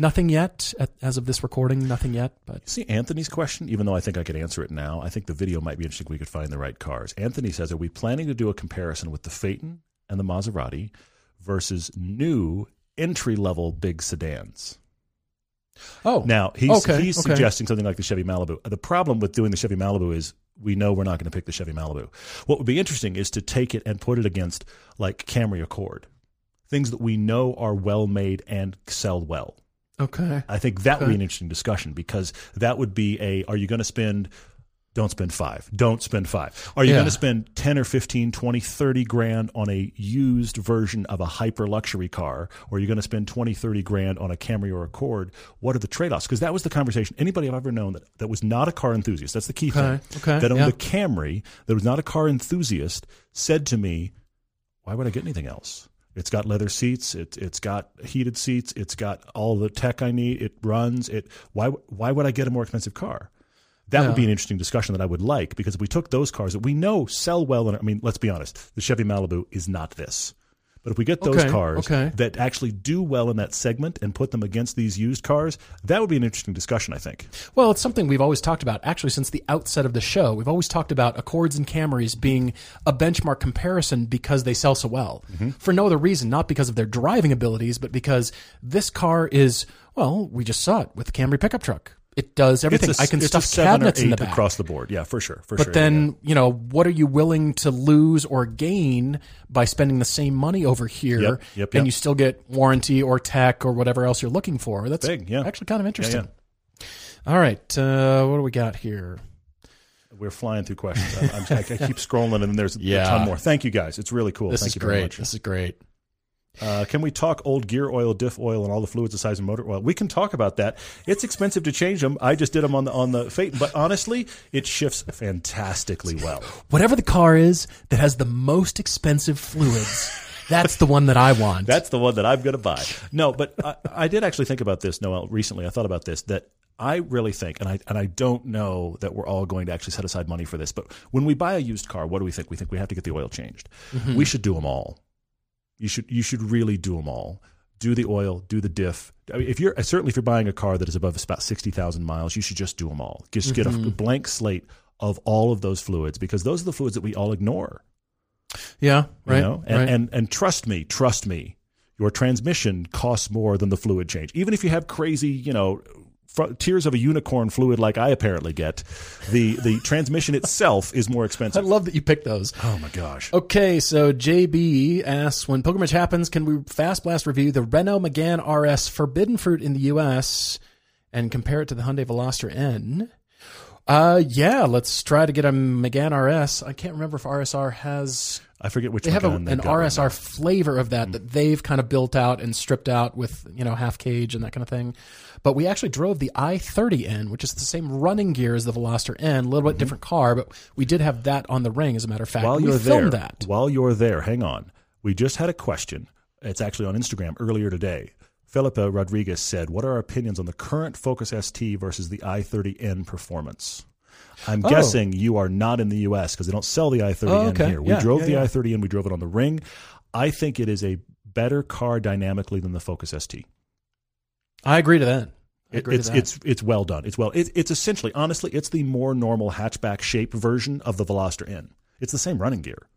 Nothing yet, as of this recording. Nothing yet. But see Anthony's question. Even though I think I could answer it now, I think the video might be interesting. If we could find the right cars. Anthony says, "Are we planning to do a comparison with the Phaeton and the Maserati versus new entry level big sedans?" Oh, now he's okay, he's okay. suggesting something like the Chevy Malibu. The problem with doing the Chevy Malibu is we know we're not going to pick the Chevy Malibu. What would be interesting is to take it and put it against like Camry Accord, things that we know are well made and sell well. Okay. I think that okay. would be an interesting discussion because that would be a are you going to spend don't spend five. Don't spend five. Are you yeah. going to spend 10 or 15, 20, 30 grand on a used version of a hyper luxury car? Or are you going to spend 20, 30 grand on a Camry or a Accord? What are the trade offs? Because that was the conversation. Anybody I've ever known that, that was not a car enthusiast, that's the key okay. thing, okay. that owned yeah. a Camry, that was not a car enthusiast, said to me, why would I get anything else? It's got leather seats. It, it's got heated seats. It's got all the tech I need. It runs. It. Why? Why would I get a more expensive car? That yeah. would be an interesting discussion that I would like because if we took those cars that we know sell well, and I mean, let's be honest, the Chevy Malibu is not this. But if we get those okay, cars okay. that actually do well in that segment and put them against these used cars, that would be an interesting discussion, I think. Well, it's something we've always talked about, actually, since the outset of the show. We've always talked about Accords and Camrys being a benchmark comparison because they sell so well. Mm-hmm. For no other reason, not because of their driving abilities, but because this car is, well, we just saw it with the Camry pickup truck. It does everything. A, I can stuff cabinets in the back across the board. Yeah, for sure. For sure. but sure. then yeah. you know what are you willing to lose or gain by spending the same money over here, yep, yep, and you still get warranty or tech or whatever else you're looking for? That's Big, yeah. actually kind of interesting. Yeah, All right, uh, what do we got here? We're flying through questions. I'm, I'm, i keep scrolling, and there's a ton more. Thank you guys. It's really cool. This Thank is great. This is great. Uh, can we talk old gear oil, diff oil, and all the fluids the size of motor oil? We can talk about that. It's expensive to change them. I just did them on the on the Phaeton, but honestly, it shifts fantastically well. Whatever the car is that has the most expensive fluids. That's the one that I want. That's the one that I'm going to buy. No, but I, I did actually think about this, Noel, recently. I thought about this that I really think, and I and I don't know that we're all going to actually set aside money for this, but when we buy a used car, what do we think? We think we have to get the oil changed. Mm-hmm. We should do them all. You should you should really do them all. Do the oil, do the diff. I mean, if you're certainly if you're buying a car that is above about sixty thousand miles, you should just do them all. Just mm-hmm. get a mm-hmm. blank slate of all of those fluids because those are the fluids that we all ignore. Yeah, right. You know? and, right. and and trust me, trust me, your transmission costs more than the fluid change. Even if you have crazy, you know, tears of a unicorn fluid like I apparently get, the the transmission itself is more expensive. I love that you picked those. Oh my gosh. Okay, so JB asks when pilgrimage happens, can we fast blast review the Renault Megane RS Forbidden Fruit in the US and compare it to the Hyundai Veloster N? Uh, yeah, let's try to get a Megane RS. I can't remember if RSR has. I forget which. They have a, an RSR right flavor of that mm. that they've kind of built out and stripped out with you know half cage and that kind of thing. But we actually drove the i30N, which is the same running gear as the Veloster N, a little bit mm-hmm. different car, but we did have that on the ring. As a matter of fact, while we you're there, that. while you're there, hang on. We just had a question. It's actually on Instagram earlier today Philippa Rodriguez said, What are our opinions on the current Focus ST versus the i30N performance? I'm oh. guessing you are not in the U.S. because they don't sell the i30N oh, okay. here. We yeah, drove yeah, the yeah. i30N, we drove it on the ring. I think it is a better car dynamically than the Focus ST. I agree to that. I agree it's it's it's well done. It's well. It, it's essentially, honestly, it's the more normal hatchback shape version of the Veloster N. It's the same running gear.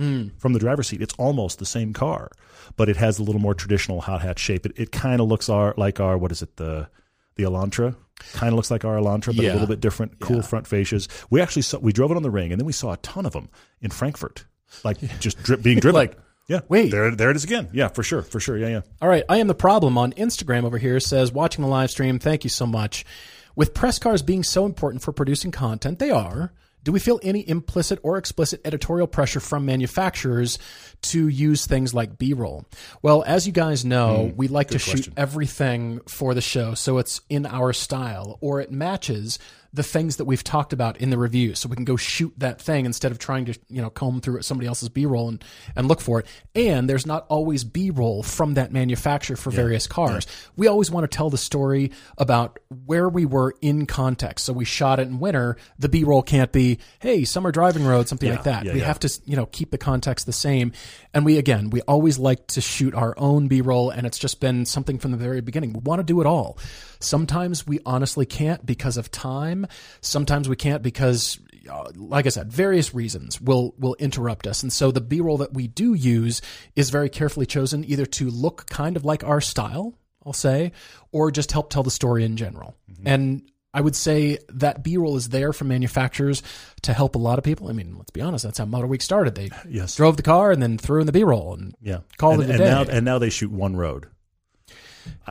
Mm. From the driver's seat, it's almost the same car, but it has a little more traditional hot hatch shape. It, it kind of looks our like our what is it the the Elantra kind of looks like our Elantra, but Yeah. a little bit different. Cool Yeah. front fascias. We actually saw we drove it on the ring, and then we saw a ton of them in Frankfurt, like just drip, being driven. Like, yeah, wait. there there it is again. Yeah, for sure, for sure. Yeah, yeah. All right, I am the problem on Instagram over here says watching the live stream. Thank you so much. With press cars being so important for producing content, they are. Do we feel any implicit or explicit editorial pressure from manufacturers to use things like B-roll? Well, as you guys know, hmm, we like to shoot everything for the show so it's in our style or it matches the things that we've talked about in the review. So we can go shoot that thing instead of trying to you know comb through somebody else's b-roll and, and look for it. And there's not always b-roll from that manufacturer for various cars. We always want to tell the story about where we were in context. So we shot it in winter. The b-roll can't be hey summer driving road something like that. Yeah, we yeah. have to you know keep the context the same. And we again we always like to shoot our own b-roll and it's just been something from the very beginning. We want to do it all sometimes we honestly can't because of time sometimes we can't because uh, like I said, various reasons will will interrupt us, and so the B-roll that we do use is very carefully chosen, either to look kind of like our style, I'll say, or just help tell the story in general. And I would say that B-roll is there for manufacturers to help a lot of people. I mean, let's be honest, that's how Motor Week started. They Yes. drove the car and then threw in the B-roll and Yeah, Call and, it a and day. now and now they shoot one road.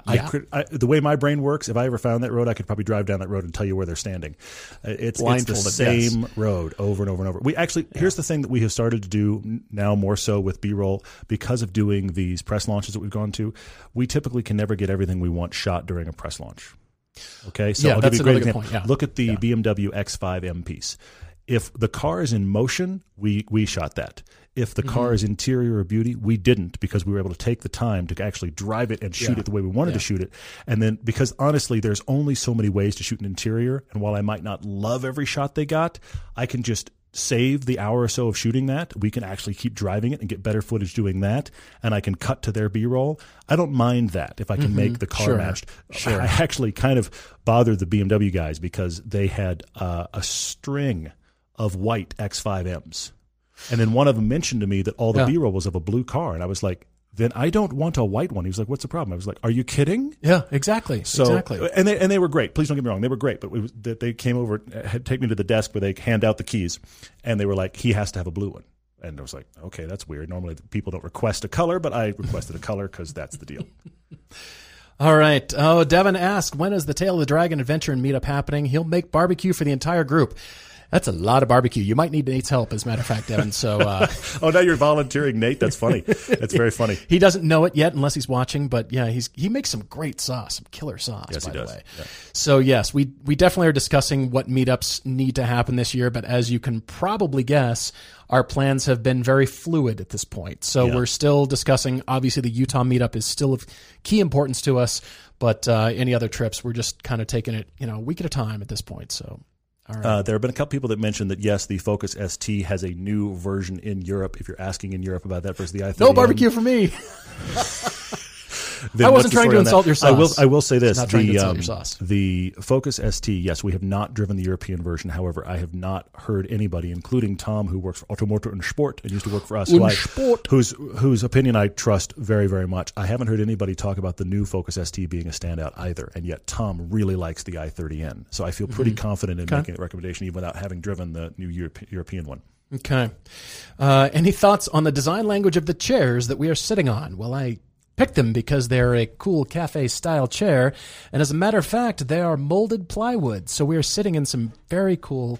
I, Yeah. I, could, I, the way my brain works, if I ever found that road, I could probably drive down that road and tell you where they're standing. Uh, It's, it's the same road over and over and over. We actually here's the thing that we have started to do now more so with B-roll because of doing these press launches that we've gone to. We typically can never get everything we want shot during a press launch. Okay, so Yeah, I'll that's give you a great example. point, yeah. Look at the BMW X5M piece. If the car is in motion, we we shot that. If the Mm-hmm. car is interior or beauty, we didn't because we were able to take the time to actually drive it and shoot Yeah. it the way we wanted to shoot it. And then because honestly, there's only so many ways to shoot an interior, and while I might not love every shot they got, I can just save the hour or so of shooting that. We can actually keep driving it and get better footage doing that, and I can cut to their B-roll. I don't mind that if I can make the car Mm-hmm. Sure. matched. I actually kind of bothered the BMW guys because they had uh, a string of white X5Ms. And then one of them mentioned to me that all the Yeah. B-roll was of a blue car, and I was like, "Then I don't want a white one." He was like, "What's the problem?" I was like, "Are you kidding?" yeah, exactly, So, exactly. and they and they were great. Please don't get me wrong, they were great. But it was, that they came over, had take me to the desk where they hand out the keys, and they were like, "He has to have a blue one." And I was like, "Okay, that's weird. Normally people don't request a color, but I requested a color because that's the deal." All right. Oh, Devin asked, when is the Tail of the Dragon adventure and meetup happening? He'll make barbecue for the entire group. That's a lot of barbecue. You might need Nate's help, as a matter of fact, Devin. So uh, oh, now you're volunteering, Nate. That's funny. That's very funny. he doesn't know it yet unless he's watching. But yeah, he's he makes some great sauce, some killer sauce. Yes, by he the does. way. Yeah. So yes, we we definitely are discussing what meetups need to happen this year. But as you can probably guess, our plans have been very fluid at this point. So Yeah. we're still discussing. Obviously, the Utah meetup is still of key importance to us. But uh, any other trips, we're just kind of taking it, you know, a week at a time at this point. So, right. Uh, there have been a couple people that mentioned that yes, the Focus ST has a new version in Europe. If you're asking in Europe about that versus the i30, no barbecue for me. I wasn't trying to on that? insult your I will. I will say this: Not trying to the um, your sauce. the Focus ST. Yes, we have not driven the European version. However, I have not heard anybody, including Tom, who works for Auto Motor and Sport and used to work for us, who I- whose whose opinion I trust very very much. I haven't heard anybody talk about the new Focus ST being a standout either, and yet Tom really likes the i30N. So I feel pretty confident in Mm-hmm. Okay. making a recommendation, even without having driven the new Europe, European one. Okay. Uh, any thoughts on the design language of the chairs that we are sitting on? Well, I picked them because they're a cool cafe style chair. And as a matter of fact, they are molded plywood. So we are sitting in some very cool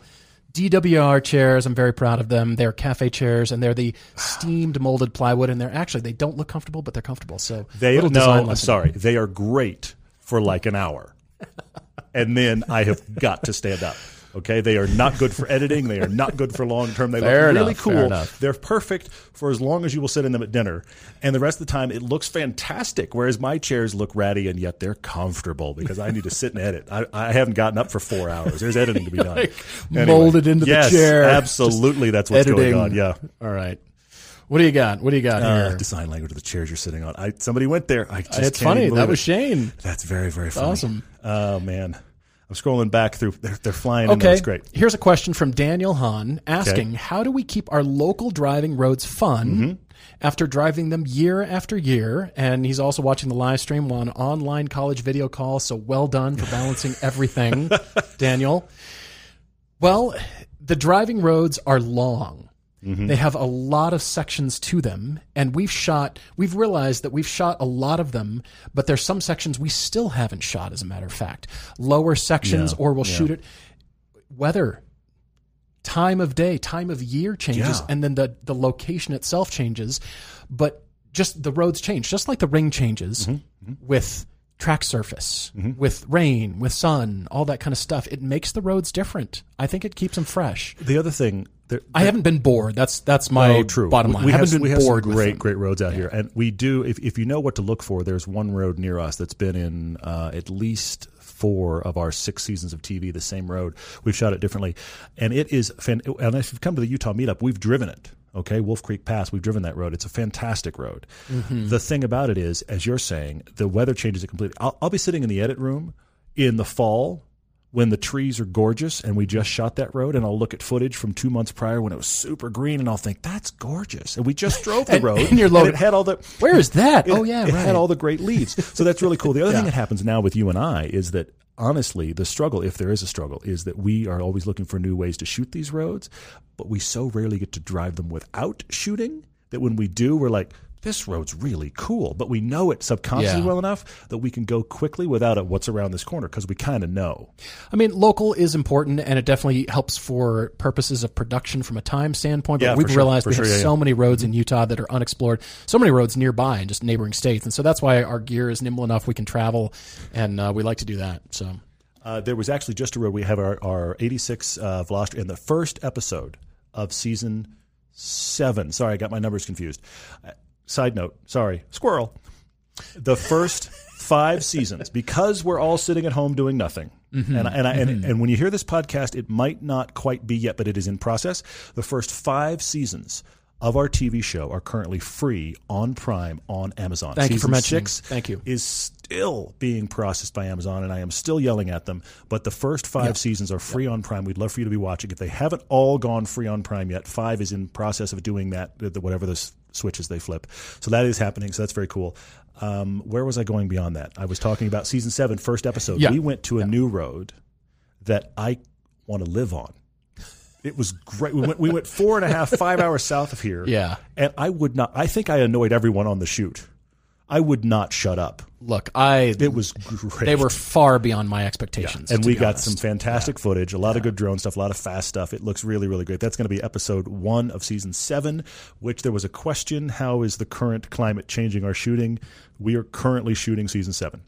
DWR chairs. I'm very proud of them. They're cafe chairs and they're the steamed molded plywood. And they're actually, they don't look comfortable, but they're comfortable. So They little no, I'm lesson. sorry. They are great for like an hour, and then I have got to stand up. Okay, they are not good for editing. They are not good for long term. They Fair look really enough, cool. They're perfect for as long as you will sit in them at dinner, and the rest of the time it looks fantastic. Whereas my chairs look ratty, and yet they're comfortable because I need to sit and edit. I, I haven't gotten up for four hours. There's editing to be done. Anyway. molded into the Yes, chair. Absolutely, that's what's Editing. going on. Yeah. All right. What do you got? What do you got Uh, here? design language of the chairs you're sitting on. I somebody went there. I just it's funny. That believe was it. Shane. That's very very funny. awesome. Oh man, I'm scrolling back through. They're, they're flying. in. Okay. That's great. Here's a question from Daniel Hahn asking How do we keep our local driving roads fun Mm-hmm. after driving them year after year? And he's also watching the live stream on online college video call. So well done for balancing everything, Daniel. Well, the driving roads are long. Mm-hmm. They have a lot of sections to them, and we've shot. We've realized that we've shot a lot of them, but there's some sections we still haven't shot. As a matter of fact, lower sections, Yeah, or we'll yeah. shoot it. Weather, time of day, time of year changes, Yeah. and then the the location itself changes, but just the roads change, just like the ring changes Mm-hmm, with track surface, with rain, with sun, all that kind of stuff. It makes the roads different. I think it keeps them fresh. The other thing. There, I haven't been bored. That's that's my oh, true. bottom line. We I haven't have, been we bored great, great roads out here, and we do. If if you know what to look for, there's one road near us that's been in uh, at least four of our six seasons of TV. The same road. We've shot it differently, and it is. Fan- and if you've come to the Utah meetup, we've driven it. Okay, Wolf Creek Pass. We've driven that road. It's a fantastic road. Mm-hmm. The thing about it is, as you're saying, the weather changes it completely. I'll, I'll be sitting in the edit room in the fall when the trees are gorgeous and we just shot that road and I'll look at footage from two months prior when it was super green and I'll think that's gorgeous and we just drove the And- road and you're loaded- it had all the Where is that? it, oh yeah, it right. had all the great leaves so that's really cool the other Yeah. thing that happens now with you and I is that honestly the struggle if there is a struggle is that we are always looking for new ways to shoot these roads but we so rarely get to drive them without shooting that when we do we're like this road's really cool, but we know it subconsciously Yeah. well enough that we can go quickly without a what's around this corner because we kind of know. I mean, local is important, and it definitely helps for purposes of production from a time standpoint. But Yeah, we've sure, realized for we sure, have yeah, so many roads in Utah that are unexplored, so many roads nearby and just neighboring states, and so that's why our gear is nimble enough we can travel, and uh, we like to do that. So Uh, there was actually just a road. We have our, our 86 uh, Velocity in the first episode of season seven. Sorry, I got my numbers confused. Side note, sorry, squirrel. The first five seasons, because we're all sitting at home doing nothing. Mm-hmm. And, I- and, I, and, mm-hmm. and when you hear this podcast, it might not quite be yet, but it is in process. The first five seasons of our TV show are currently free on Prime on Amazon. Thank you for Season mentioning. Six Thank you. is still being processed by Amazon, and I am still yelling at them. But the first five seasons are free on Prime. We'd love for you to be watching. If they haven't all gone free on Prime yet, five is in process of doing that. Whatever the s- switches they flip, so that is happening. So that's very cool. Um, where was I going beyond that? I was talking about season seven, first episode. Yeah. We went to a new road that I want to live on. It was great. We went, we went four and a half, five hours south of here. Yeah. And I would not, I think I annoyed everyone on the shoot. I would not shut up. look, I It was great. they were far beyond my expectations, and to we got honest. some fantastic footage, a lot of good drone stuff, a lot of fast stuff. It looks really, really great. That's going to be episode one of season seven, which there was a question how is the current climate changing our shooting? We are currently shooting season seven.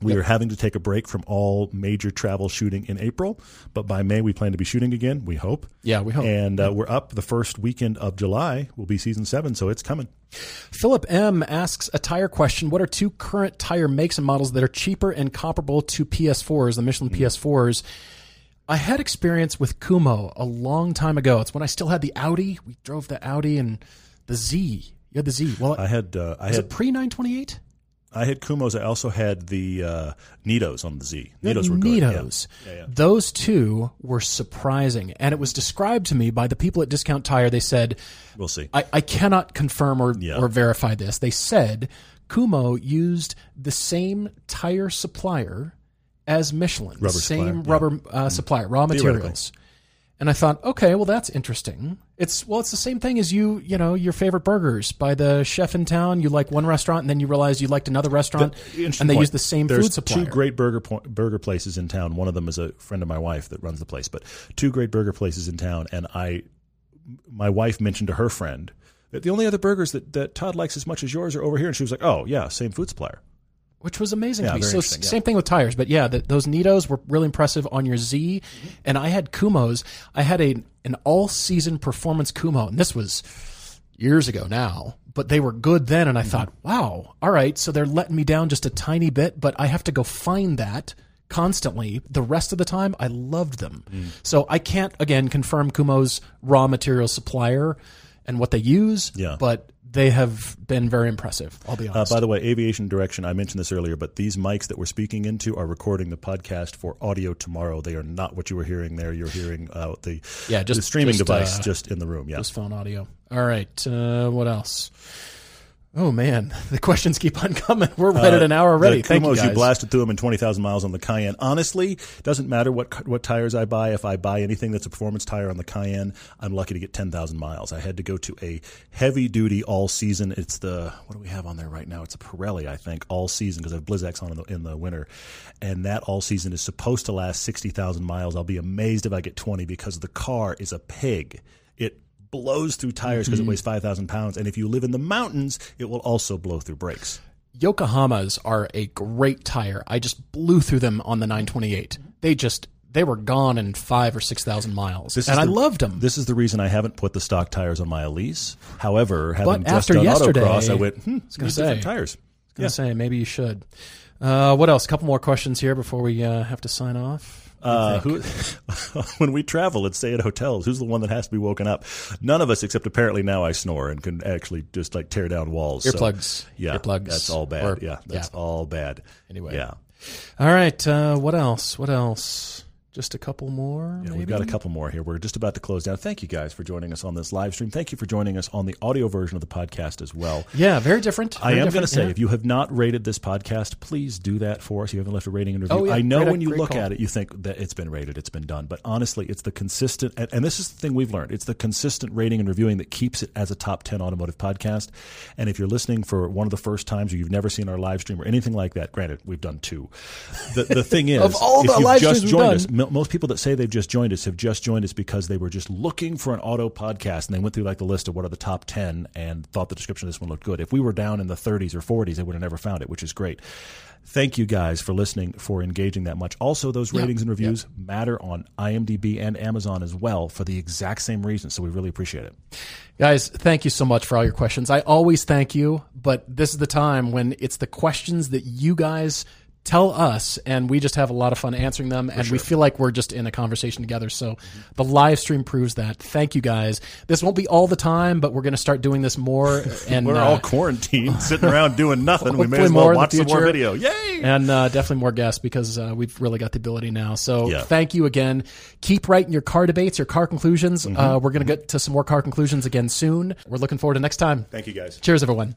Yep. We are having to take a break from all major travel shooting in April, but by May we plan to be shooting again. We hope. Yeah, we hope. And uh, we're up the first weekend of July. Will be season seven, so it's coming. Philip M asks a tire question. What are two current tire makes and models that are cheaper and comparable to PS4s, the Michelin PS4s? I had experience with Kumho a long time ago. It's when I still had the Audi. We drove the Audi and the Z. You had the Z. Well, I had uh, I was had it pre 928? I had Kumhos. I also had the uh, Nittos on the Z. Nittos were good. yeah. Nittos. Those two were surprising. And it was described to me by the people at Discount Tire. They said, We'll see. I, I cannot confirm or, Yeah. or verify this. They said Kumho used the same tire supplier as Michelin, the Rubber same supplier, yeah. Mm-hmm. rubber uh, supplier, raw materials. And I thought, okay, well that's interesting. It's well, it's the same thing as you, you know, your favorite burgers by the chef in town. You like one restaurant, and then you realize you liked another restaurant, Interesting and they point. use the same There's food supplier. Two great burger po- burger places in town. One of them is a friend of my wife that runs the place, but two great burger places in town. And I, my wife mentioned to her friend that the only other burgers that, that Todd likes as much as yours are over here, and she was like, "Oh yeah, same food supplier." Which was amazing Yeah, to me. So yeah. same thing with tires, but yeah, the, those Nittos were really impressive on your Z, and I had Kumhos. I had a an all season performance Kumho, and this was years ago now, but they were good then. And I mm-hmm. thought, wow, all right, so they're letting me down just a tiny bit, but I have to go find that constantly the rest of the time i loved them mm. so i can't again confirm kumho's raw material supplier and what they use. Yeah. But they have been very impressive. I'll be Uh, honest. by the way, aviation direction, I mentioned this earlier, but these mics that we're speaking into are recording the podcast for audio tomorrow. They are not what you were hearing there. You're hearing uh, the, Yeah, just- the streaming just, device uh, just in the room. Yeah. Just phone audio. All right. Uh, what else? Oh man, the questions keep on coming. We're right at an hour already. Uh, The Thank you Kumhos, guys. blasted through them in 20,000 miles on the Cayenne. Honestly, doesn't matter what what tires I buy. If I buy anything that's a performance tire on the Cayenne, I'm lucky to get 10,000 miles. I had to go to a heavy duty all season. It's the, what do we have on there right now? It's a Pirelli, I think, all season because I have Blizzaks on in the, in the winter. And that all season is supposed to last 60,000 miles. I'll be amazed if I get 20 because the car is a pig. It blows through tires because it weighs 5,000 pounds. And if you live in the mountains, it will also blow through brakes. Yokohamas are a great tire. I just blew through them on the 928. They just they were gone in five or six thousand miles, This is and I loved them. This is the reason I haven't put the stock tires on my Elise. However, having But just done yesterday- autocross, I went, hmm, it's gonna different say. tires. gonna say maybe you should. Uh, what else? A couple more questions here before we uh, have to sign off. Uh, who, when we travel and stay at hotels, who's the one that has to be woken up? None of us, except apparently now I snore and can actually just like tear down walls. So, Earplugs. yeah, Earplugs. that's all bad. Or- yeah, that's yeah. all bad. Anyway. yeah. All right. Uh, what else? What else? Just a couple more. Yeah, maybe? we've got a couple more here. We're just about to close down. Thank you guys for joining us on this live stream. Thank you for joining us on the audio version of the podcast as well. Yeah, very different. I am going to say, yeah. if you have not rated this podcast, please do that for us. You haven't left a rating and review. Oh, yeah. I know Great- when you look call. at it, you think that it's been rated, it's been done. But honestly, it's the consistent, and, and this is the thing we've learned. It's the consistent rating and reviewing that keeps it as a top 10 automotive podcast. And if you're listening for one of the first times or you've never seen our live stream or anything like that, granted, we've done two. The, the thing is, Of all if you've just joined us, mo- most people that say they've just joined us have just joined us because they were just looking for an auto podcast and they went through like the list of what are the top 10 and thought the description of this one looked good. If we were down in the 30s or 40s, they would have never found it, which is great. Thank you guys for listening, for engaging that much. Also, those ratings and reviews matter on IMDb and Amazon as well for the exact same reason. So we really appreciate it. Guys, thank you so much for all your questions. I always thank you, but this is the time when it's the questions that you guys tell us, and we just have a lot of fun answering them, and we feel like we're just in a conversation together. So the live stream proves that. Thank you guys. This won't be all the time, but we're going to start doing this more. And We're uh, all quarantined, sitting around doing nothing. We may as well more watch some more video. Yay! and uh, definitely more guests because uh, we've really got the ability now. So Yeah. thank you again. Keep writing your car debates, your car conclusions. Mm-hmm. Uh, we're going to get to some more car conclusions again soon. We're looking forward to next time. Thank you guys. Cheers, everyone.